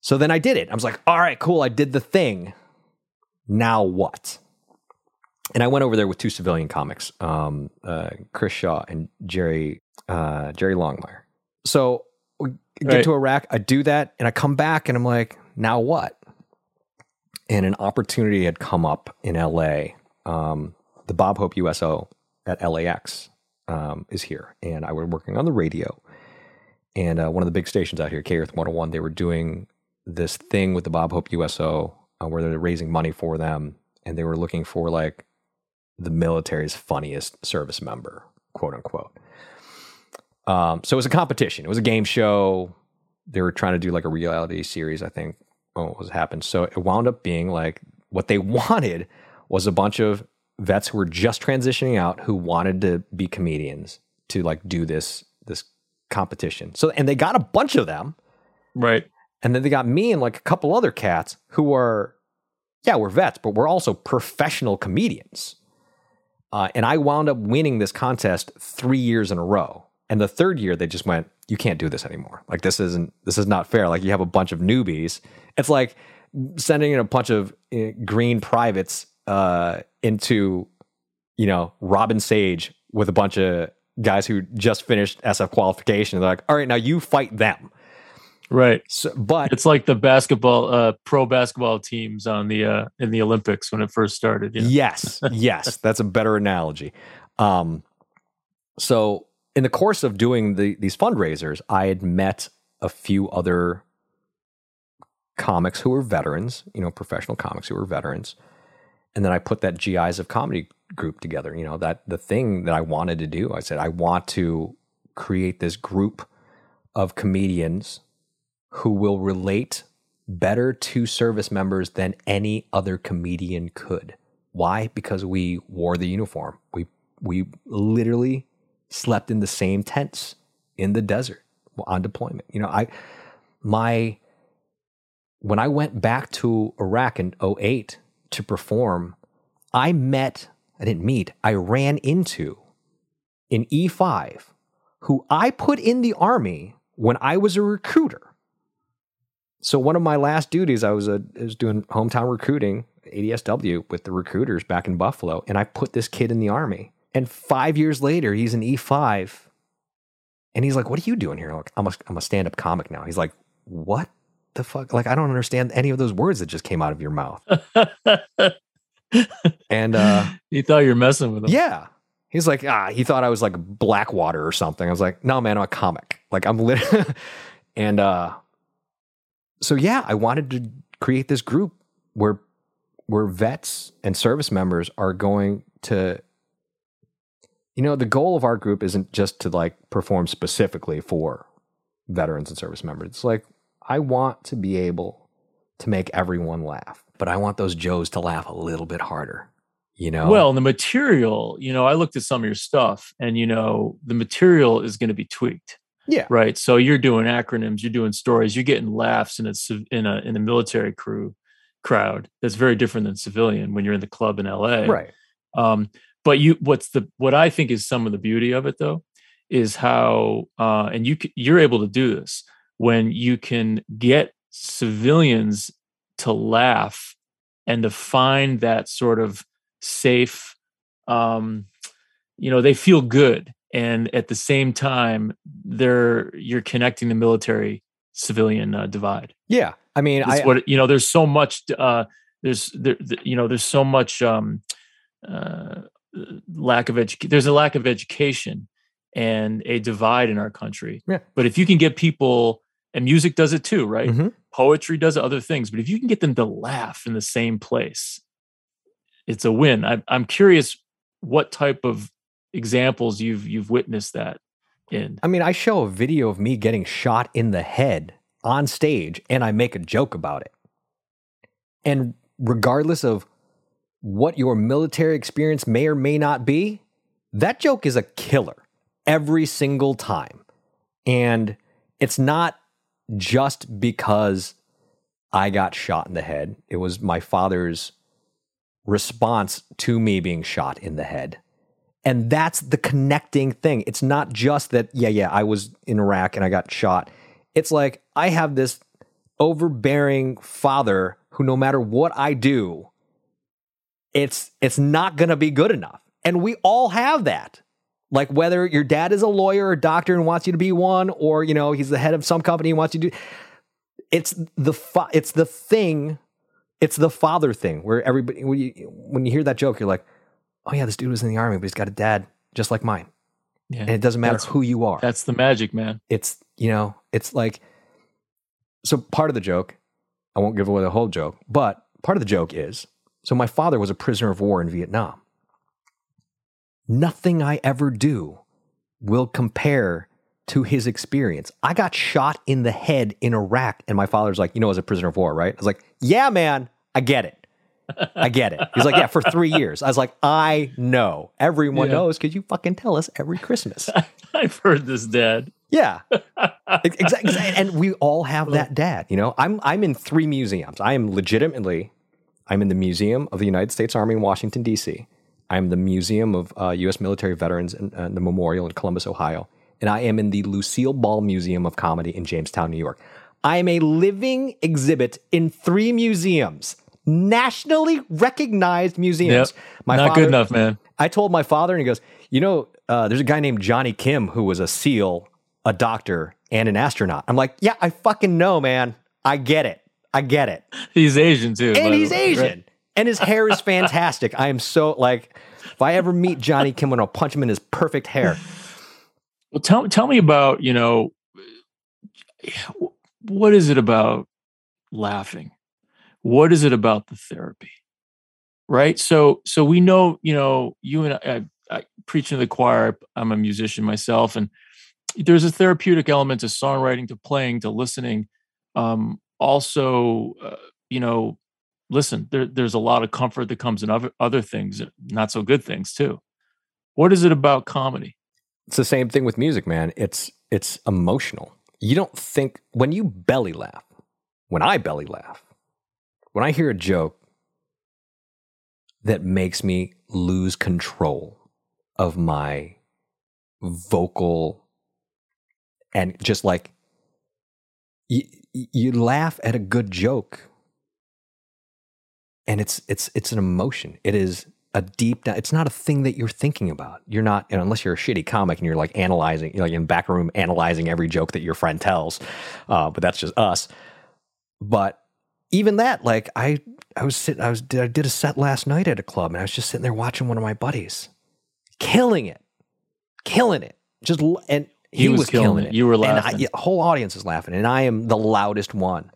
So then I did it. I was like, all right, cool. I did the thing. Now what? And I went over there with two civilian comics, um, uh, Chris Shaw and Jerry uh, Jerry Longmire. So get Right. to Iraq. I do that, and I come back, and I'm like, now what? And an opportunity had come up in LA. Um, the Bob Hope USO at LAX um, is here, and I was working on the radio. And uh, one of the big stations out here, K Earth 101, they were doing this thing with the Bob Hope USO uh, where they're raising money for them, and they were looking for like the military's funniest service member, quote unquote. Um, so it was a competition. It was a game show. They were trying to do like a reality series, I think, when what was happened. So it wound up being like what they wanted was a bunch of vets who were just transitioning out who wanted to be comedians to like do this this competition. So and they got a bunch of them. Right. And then they got me and like a couple other cats who are, yeah, we're vets, but we're also professional comedians. Uh, and I wound up winning this contest three years in a row. And the third year, they just went, "You can't do this anymore. Like this isn't this is not fair. Like you have a bunch of newbies. It's like sending in a bunch of uh, green privates uh, into, you know, Robin Sage with a bunch of guys who just finished SF qualification. They're like, all right, now you fight them. Right. So, but It's like the basketball, uh, pro basketball teams on the uh, in the Olympics when it first started. You know? yes, yes, that's a better analogy. Um, so in the course of doing the, these fundraisers, I had met a few other comics who were veterans, you know, professional comics who were veterans. And then I put that GIs of comedy group together, you know, that the thing that I wanted to do. I said, I want to create this group of comedians who will relate better to service members than any other comedian could. Why? Because we wore the uniform. We we literally slept in the same tents in the desert on deployment. You know, I my when I went back to Iraq in 08 to perform, I met, I didn't meet, I ran into an E5 who I put in the army when I was a recruiter. So one of my last duties, I was, a, I was doing hometown recruiting, ADSW, with the recruiters back in Buffalo, and I put this kid in the army. And five years later, he's an E5, and he's like, "What are you doing here?" Like, I'm a, I'm a stand up comic now. He's like, "What the fuck? Like, I don't understand any of those words that just came out of your mouth." And uh, you thought you were messing with him. yeah. He's like, ah, he thought I was like Blackwater or something. I was like, no, man, I'm a comic. Like I'm lit. and uh, so yeah, I wanted to create this group where where vets and service members are going to you know, the goal of our group isn't just to like perform specifically for veterans and service members. It's like I want to be able to make everyone laugh, but I want those Joes to laugh a little bit harder. You know? Well, the material, you know, I looked at some of your stuff and, you know, the material is going to be tweaked. Yeah. Right. So you're doing acronyms, you're doing stories, you're getting laughs in a in a in a military crew crowd. That's very different than civilian when you're in the club in LA. Right. Um, but you, what's the what I think is some of the beauty of it though, is how uh, and you you're able to do this when you can get civilians to laugh and to find that sort of safe, um, you know, they feel good, and at the same time, they're you're connecting the military civilian uh, divide. Yeah. I mean, That's I, what you know. There's so much. Uh, there's there, th- you know. There's so much um, uh, lack of education. There's a lack of education and a divide in our country. Yeah. But if you can get people, and music does it too, right? Mhm. Poetry does other things. But if you can get them to laugh in the same place, it's a win. I, I'm curious what type of examples you've you've witnessed that in. I mean, I show a video of me getting shot in the head on stage and I make a joke about it. And regardless of what your military experience may or may not be, that joke is a killer every single time. And it's not just because I got shot in the head, it was my father's response to me being shot in the head. And that's the connecting thing. It's not just that, yeah, yeah, I was in Iraq and I got shot. It's like I have this overbearing father who, no matter what I do, it's it's not gonna be good enough. And we all have that. Like whether your dad is a lawyer or doctor and wants you to be one, or you know, he's the head of some company and wants you to do it's the fa- it's the thing, it's the father thing where everybody when you when you hear that joke, you're like, oh yeah, this dude was in the army, but he's got a dad just like mine. Yeah, And it doesn't matter who you are. that's the magic, man. It's, you know, it's like, so part of the joke, I won't give away the whole joke, but part of the joke is so my father was a prisoner of war in Vietnam. Nothing I ever do will compare to his experience. I got shot in the head in Iraq, and my father's like, you know, as a prisoner of war, right? I was like, yeah, man, I get it. I get it. He's like, yeah, for three years. I was like, I know. Everyone Yeah. knows because you fucking tell us every Christmas. I've heard this, Dad. Yeah, exactly. And we all have that dad. You know, I'm I'm in three museums. I am legitimately, I'm in the Museum of the United States Army in Washington D.C. I'm the Museum of uh, U.S. Military Veterans and uh, the Memorial in Columbus, Ohio, and I am in the Lucille Ball Museum of Comedy in Jamestown, New York. I am a living exhibit in three museums, nationally recognized museums. Yep. Not father, good enough, man. I told my father, and he goes, "You know, uh, there's a guy named Jonny Kim who was a SEAL a doctor, and an astronaut. I'm like, yeah, I fucking know, man. I get it. I get it. He's Asian too. And he's Asian. Right? And his hair is fantastic. I am so like, if I ever meet Jonny Kim, I'll punch him in his perfect hair. Well, tell tell me about you know, what is it about laughing? What is it about the therapy? Right. So so we know you know you and I, I, I preach in the choir. I'm a musician myself, and there's a therapeutic element to songwriting to playing to listening um, also uh, you know listen there, there's a lot of comfort that comes in other, other things not so good things too what is it about comedy it's the same thing with music man it's it's emotional you don't think when you belly laugh when i belly laugh when i hear a joke that makes me lose control of my vocal and just like you, you laugh at a good joke and it's it's it's an emotion. It is a deep it's not a thing that you're thinking about. You're not you know, unless you're a shitty comic and you're like analyzing you're like in back room analyzing every joke that your friend tells uh, but that's just us. But even that like i i was sitting i was i did a set last night at a club and i was just sitting there watching one of my buddies killing it killing it just and he, he was, was, killing, killing it. it. You were laughing. And I, whole audience is laughing, and I am the loudest one.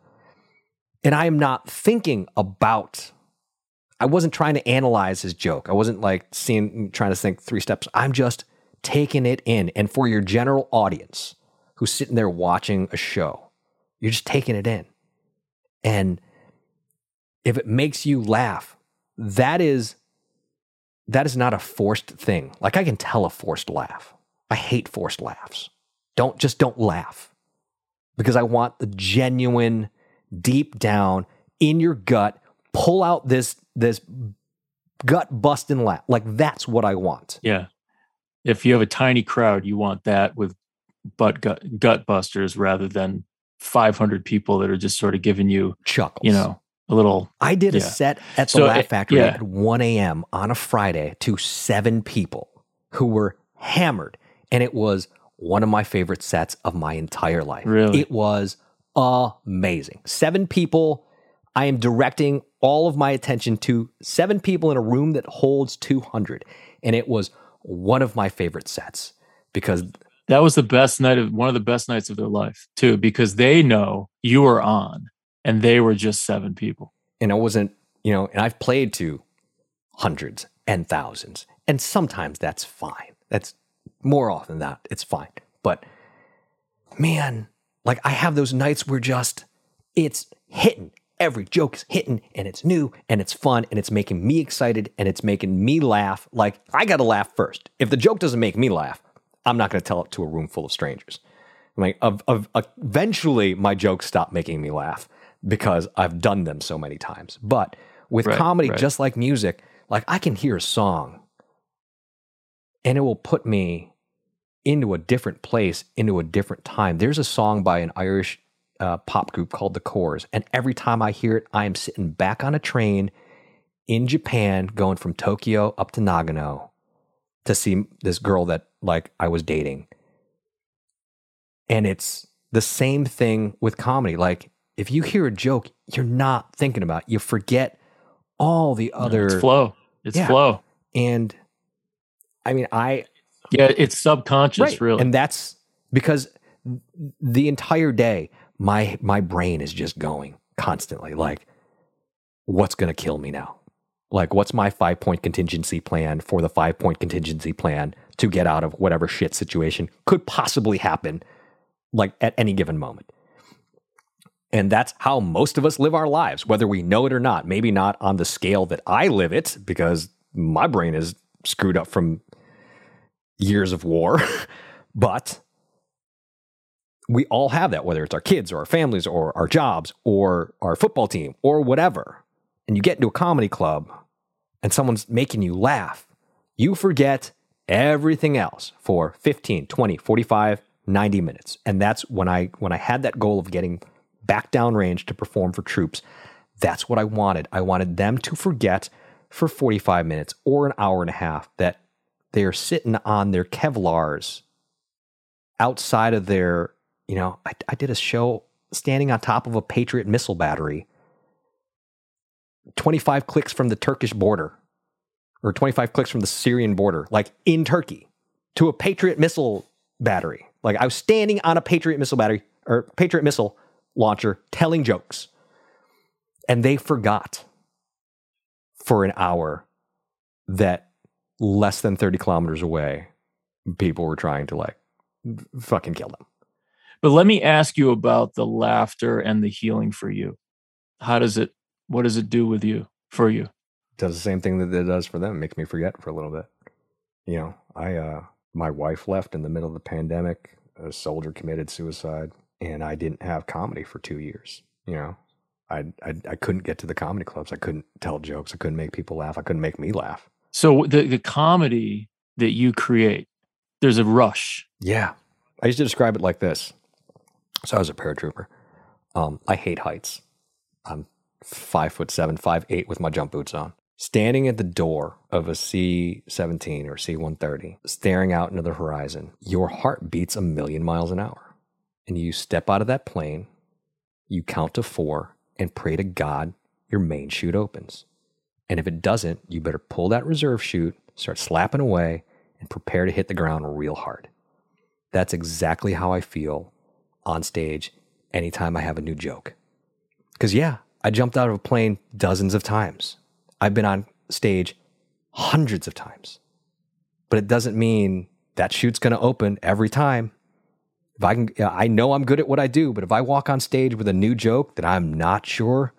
And I am not thinking about. I wasn't trying to analyze his joke. I wasn't like seeing, trying to think three steps. I'm just taking it in. And for your general audience who's sitting there watching a show, you're just taking it in. And if it makes you laugh, that is that is not a forced thing. Like I can tell a forced laugh. I hate forced laughs. Don't just don't laugh because I want the genuine, deep down in your gut, pull out this this gut busting laugh. Like that's what I want. Yeah. If you have a tiny crowd, you want that with butt gut, gut busters rather than 500 people that are just sort of giving you chuckles. You know, a little. I did yeah. a set at the so Laugh Factory yeah. at 1 a.m. on a Friday to seven people who were hammered and it was one of my favorite sets of my entire life. Really? It was amazing. Seven people. I am directing all of my attention to seven people in a room that holds 200. And it was one of my favorite sets because that was the best night of one of the best nights of their life, too, because they know you were on and they were just seven people. And it wasn't, you know, and I've played to hundreds and thousands. And sometimes that's fine. That's more often than that, it's fine. But man, like I have those nights where just it's hitting. Every joke is hitting and it's new and it's fun and it's making me excited and it's making me laugh. Like I got to laugh first. If the joke doesn't make me laugh, I'm not going to tell it to a room full of strangers. Like of, of, eventually my jokes stop making me laugh because I've done them so many times. But with right, comedy, right. just like music, like I can hear a song and it will put me into a different place, into a different time. There's a song by an Irish uh, pop group called The Corrs, and every time I hear it, I am sitting back on a train in Japan, going from Tokyo up to Nagano to see this girl that like I was dating. And it's the same thing with comedy. Like if you hear a joke, you're not thinking about, it. you forget all the other it's flow. It's yeah. flow. And I mean, I yeah, it's subconscious, right. really. And that's because the entire day, my my brain is just going constantly like, what's going to kill me now? Like, what's my five point contingency plan for the five point contingency plan to get out of whatever shit situation could possibly happen, like at any given moment? And that's how most of us live our lives, whether we know it or not. Maybe not on the scale that I live it, because my brain is screwed up from years of war. But we all have that, whether it's our kids or our families or our jobs or our football team or whatever. And you get into a comedy club and someone's making you laugh, you forget everything else for 15, 20, 45, 90 minutes. And that's when I when I had that goal of getting back down range to perform for troops. That's what I wanted. I wanted them to forget for 45 minutes or an hour and a half that they're sitting on their Kevlars outside of their, you know, I, I did a show standing on top of a Patriot missile battery 25 clicks from the Turkish border or 25 clicks from the Syrian border, like in Turkey, to a Patriot missile battery. Like I was standing on a Patriot missile battery or Patriot missile launcher telling jokes. And they forgot for an hour that less than 30 kilometers away, people were trying to like fucking kill them. But let me ask you about the laughter and the healing for you. How does it what does it do with you for you? It does the same thing that it does for them. It makes me forget for a little bit. You know, I uh my wife left in the middle of the pandemic. A soldier committed suicide, and I didn't have comedy for two years. You know, I, I I couldn't get to the comedy clubs. I couldn't tell jokes. I couldn't make people laugh. I couldn't make me laugh. So the the comedy that you create, there's a rush. Yeah, I used to describe it like this. So I was a paratrooper. Um, I hate heights. I'm five foot seven, five eight with my jump boots on. Standing at the door of a C 17 or C 130, staring out into the horizon, your heart beats a million miles an hour. And you step out of that plane, you count to four, and pray to God your main chute opens. And if it doesn't, you better pull that reserve chute, start slapping away, and prepare to hit the ground real hard. That's exactly how I feel on stage anytime I have a new joke. Because, yeah, I jumped out of a plane dozens of times. I've been on stage hundreds of times. But it doesn't mean that chute's going to open every time. If I can, I know I'm good at what I do, but if I walk on stage with a new joke that I'm not sure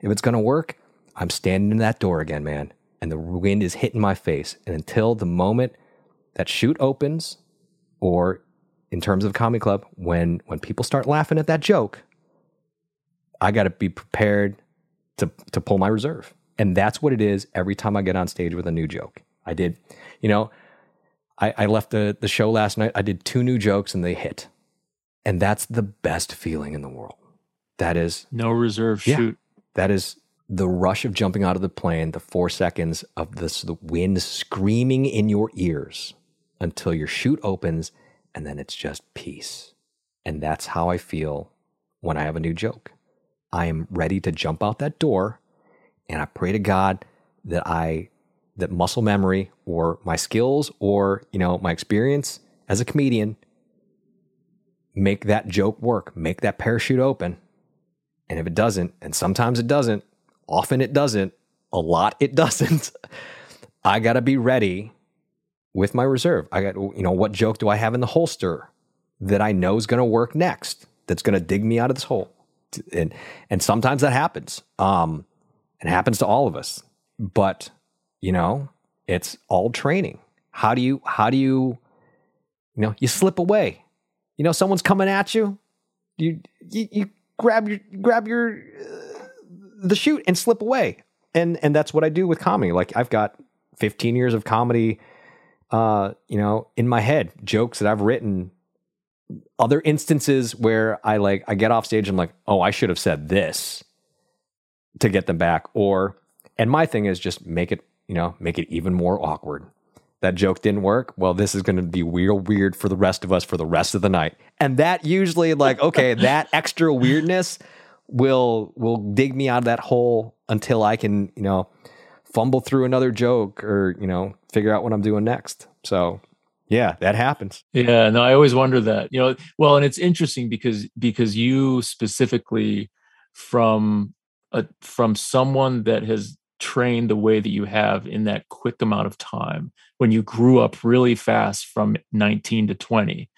if it's going to work, I'm standing in that door again, man. And the wind is hitting my face. And until the moment that chute opens, or in terms of comedy club, when when people start laughing at that joke, I got to be prepared to to pull my reserve. And that's what it is every time I get on stage with a new joke. I did, you know, I, I left the, the show last night. I did two new jokes and they hit. And that's the best feeling in the world. That is no reserve yeah, chute. That is the rush of jumping out of the plane, the four seconds of this, the wind screaming in your ears until your chute opens, and then it's just peace. And that's how I feel when I have a new joke. I am ready to jump out that door and I pray to God that I that muscle memory or my skills or you know my experience as a comedian make that joke work, make that parachute open. And if it doesn't, and sometimes it doesn't, often it doesn't, a lot it doesn't, I got to be ready with my reserve. I got you know what joke do I have in the holster that I know is going to work next that's going to dig me out of this hole and and sometimes that happens. Um, it happens to all of us. But you know, it's all training. How do you how do you you know you slip away? You know, someone's coming at you. You you, you grab your grab your uh, the chute and slip away. And and that's what I do with comedy. Like I've got 15 years of comedy uh, you know, in my head, jokes that I've written other instances where I like I get off stage and I'm like, oh, I should have said this to get them back. Or and my thing is just make it, you know, make it even more awkward. That joke didn't work. Well, this is going to be real weird for the rest of us for the rest of the night. And that usually like, okay, that extra weirdness will will dig me out of that hole until I can, you know, fumble through another joke or, you know, figure out what I'm doing next. So yeah that happens yeah no i always wonder that you know well and it's interesting because because you specifically from a from someone that has trained the way that you have in that quick amount of time when you grew up really fast from 19 to 20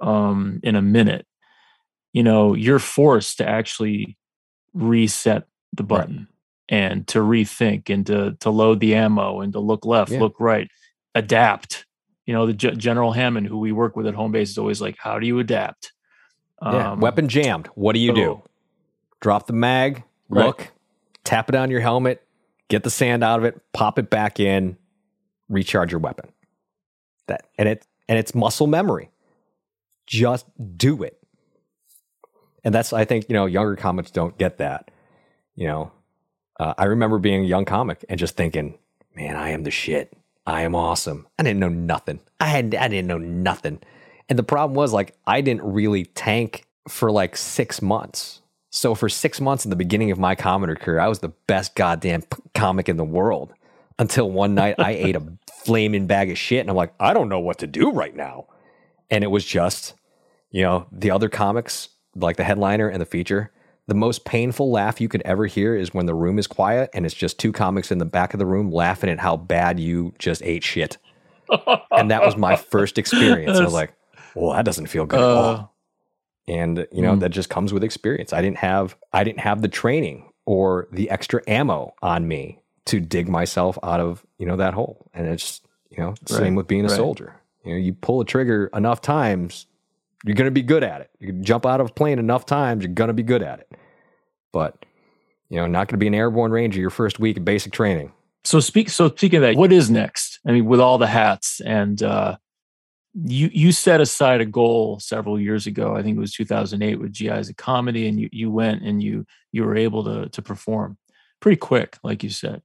um, in a minute you know you're forced to actually reset the button right. and to rethink and to to load the ammo and to look left yeah. look right adapt you know, the G- General Hammond, who we work with at home base, is always like, "How do you adapt?" yeah, um, weapon jammed. What do you do? Drop the mag, look, right. tap it on your helmet, get the sand out of it, pop it back in, recharge your weapon. That and it and it's muscle memory. Just do it. And that's I think, you know, younger comics don't get that. You know, uh, I remember being a young comic and just thinking, man, I am the shit. I am awesome. I didn't know nothing. I had I didn't know nothing. And the problem was like I didn't really tank for like 6 months. So for 6 months in the beginning of my comedy career, I was the best goddamn comic in the world until one night I ate a flaming bag of shit and I'm like, I don't know what to do right now. And it was just, you know, the other comics, like the headliner and the feature, the most painful laugh you could ever hear is when the room is quiet and it's just two comics in the back of the room laughing at how bad you just ate shit. and that was my first experience. I was like, well, that doesn't feel good uh, at all. Uh. And you know, mm. that just comes with experience. I didn't have I didn't have the training or the extra ammo on me to dig myself out of you know that hole. And it's you know right. same with being a right. soldier. You know, you pull a trigger enough times, you're going to be good at it. You jump out of a plane enough times, you're going to be good at it. But you know, not going to be an airborne ranger your first week of basic training. So speak. So speaking of that, what is next? I mean, with all the hats and uh, you you set aside a goal several years ago. I think it was 2008 with GIs of Comedy, and you you went and you you were able to to perform pretty quick, like you said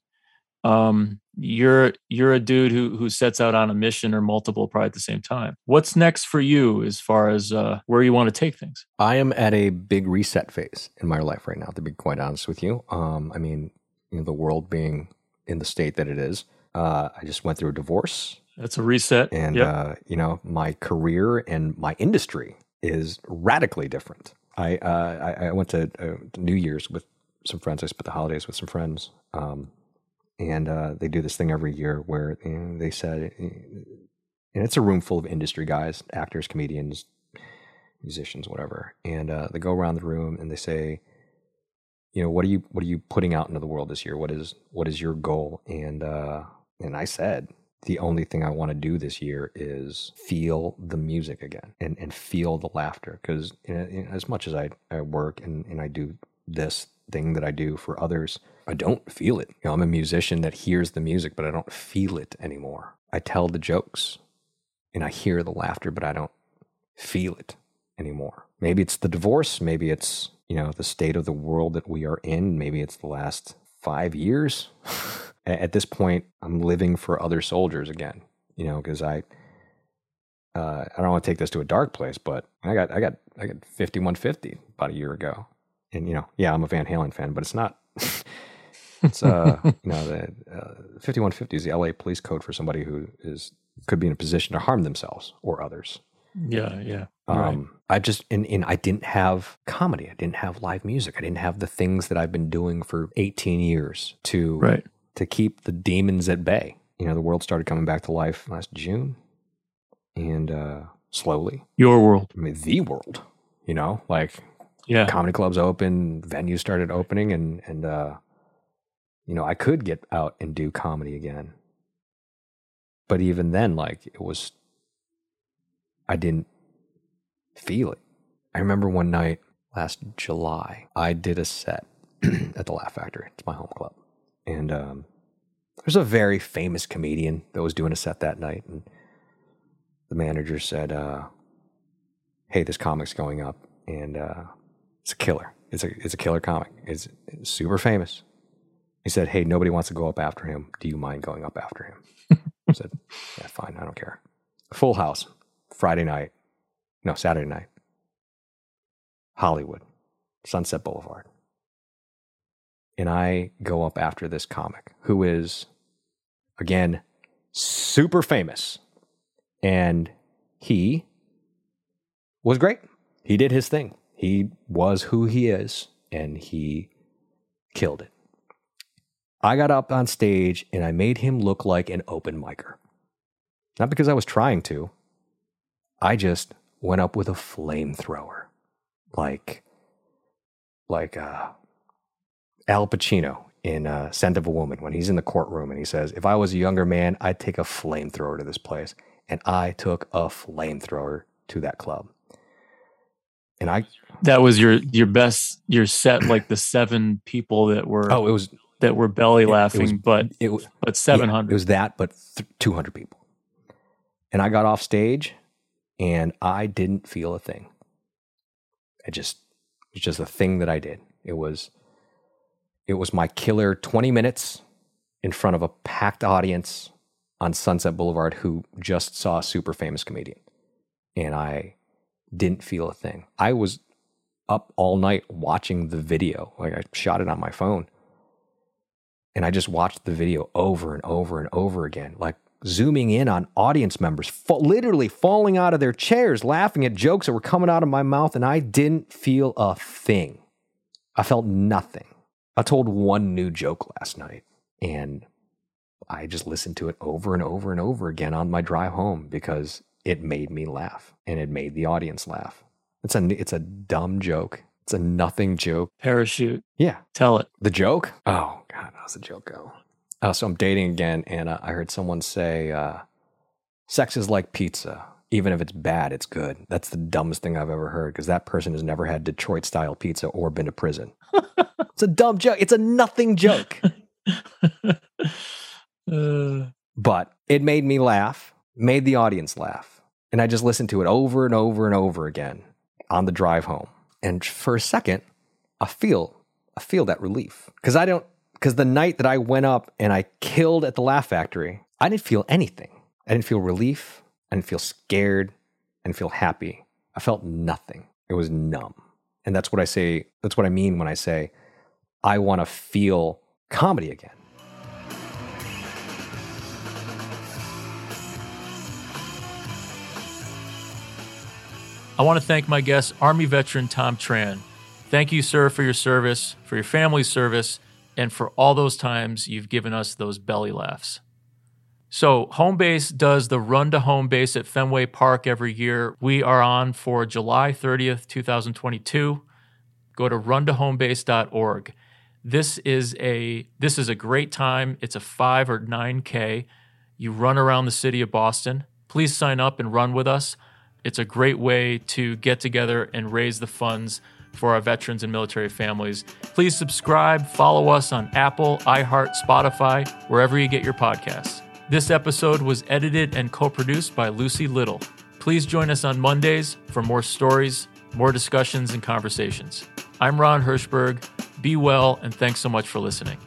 um, you're you're a dude who who sets out on a mission or multiple probably at the same time. What's next for you as far as uh, where you want to take things? I am at a big reset phase in my life right now. To be quite honest with you, um, I mean, you know, the world being in the state that it is, uh, I just went through a divorce. That's a reset, and yep. uh, you know, my career and my industry is radically different. I uh, I, I, went to uh, New Year's with some friends. I spent the holidays with some friends. Um, and uh, they do this thing every year where you know, they said, eh, and it's a room full of industry guys, actors, comedians, musicians, whatever, and uh, they go around the room and they say, you know, what are you what are you putting out into the world this year? What is what is your goal? And uh, and I said, the only thing I want to do this year is feel the music again and, and feel the laughter. Because as much as I, I work and, and I do this thing that I do for others, I don't feel it. You know, I'm a musician that hears the music, but I don't feel it anymore. I tell the jokes and I hear the laughter, but I don't feel it anymore. Maybe it's the divorce. Maybe it's, you know, the state of the world that we are in. Maybe it's the last five years. At this point, I'm living for other soldiers again, you know, because I, uh, I don't want to take this to a dark place, but I got, I got, I got 5150 about a year ago. And, you know, yeah, I'm a Van Halen fan, but it's not, It's uh, you know, the uh, 5150 is the LA police code for somebody who is could be in a position to harm themselves or others. Yeah, yeah. Um, right. I just and, and I didn't have comedy. I didn't have live music. I didn't have the things that I've been doing for 18 years to right. to keep the demons at bay. You know, the world started coming back to life last June, and uh, slowly, your world, I mean, the world. You know, like yeah, comedy clubs open, venues started opening, and and uh, you know, I could get out and do comedy again. But even then, like, it was, I didn't feel it. I remember one night last July, I did a set at the Laugh Factory. It's my home club. And um, there's a very famous comedian that was doing a set that night. And the manager said, uh, Hey, this comic's going up. And uh, it's a killer. It's a, it's a killer comic. It's, it's super famous. He said, Hey, nobody wants to go up after him. Do you mind going up after him? I said, Yeah, fine. I don't care. Full house, Friday night. No, Saturday night. Hollywood, Sunset Boulevard. And I go up after this comic who is, again, super famous. And he was great. He did his thing. He was who he is, and he killed it. I got up on stage and I made him look like an open micer. Not because I was trying to. I just went up with a flamethrower. Like like uh Al Pacino in uh, Scent of a Woman when he's in the courtroom and he says, If I was a younger man, I'd take a flamethrower to this place. And I took a flamethrower to that club. And I, That was your your best your set like the seven people that were oh, it was, that were belly it laughing, was- but it was, but yeah, it was that, but th- 200 people. And I got off stage and I didn't feel a thing. I just, it was just a thing that I did. It was, it was my killer 20 minutes in front of a packed audience on Sunset Boulevard who just saw a super famous comedian. And I didn't feel a thing. I was up all night watching the video. Like I shot it on my phone. And I just watched the video over and over and over again, like zooming in on audience members, fa- literally falling out of their chairs, laughing at jokes that were coming out of my mouth. And I didn't feel a thing. I felt nothing. I told one new joke last night and I just listened to it over and over and over again on my drive home because it made me laugh and it made the audience laugh. It's a it's a dumb joke. It's a nothing joke. Parachute. Yeah, Tell it. the joke. Oh God, how's the joke go? Uh, so I'm dating again, and uh, I heard someone say, uh, "Sex is like pizza. Even if it's bad, it's good." That's the dumbest thing I've ever heard because that person has never had Detroit style pizza or been to prison. it's a dumb joke. It's a nothing joke. Uh, but it made me laugh, made the audience laugh. And I just listened to it over and over and over again on the drive home. And for a second, I feel I feel that relief. Cuz I don't cuz the night that I went up and I killed at the Laugh Factory, I didn't feel anything. I didn't feel relief, I didn't feel scared, I didn't feel happy. I felt nothing. It was numb. And that's what I say, that's what I mean when I say I want to feel comedy again. I want to thank my guest, Army veteran Thom Tran. Thank you, sir, for your service, for your family's service, and for all those times you've given us those belly laughs. So, Home Base does the run to home base at Fenway Park every year. We are on for July 30th, 2022. Go to runtohomebase.org. This is a this is a great time. It's a 5 or 9k. You run around the city of Boston. Please sign up and run with us. It's a great way to get together and raise the funds for our veterans and military families. Please subscribe, follow us on Apple, iHeart, Spotify, wherever you get your podcasts. This episode was edited and co produced by Lucy Little. Please join us on Mondays for more stories, more discussions, and conversations. I'm Ron Hirschberg. Be well, and thanks so much for listening.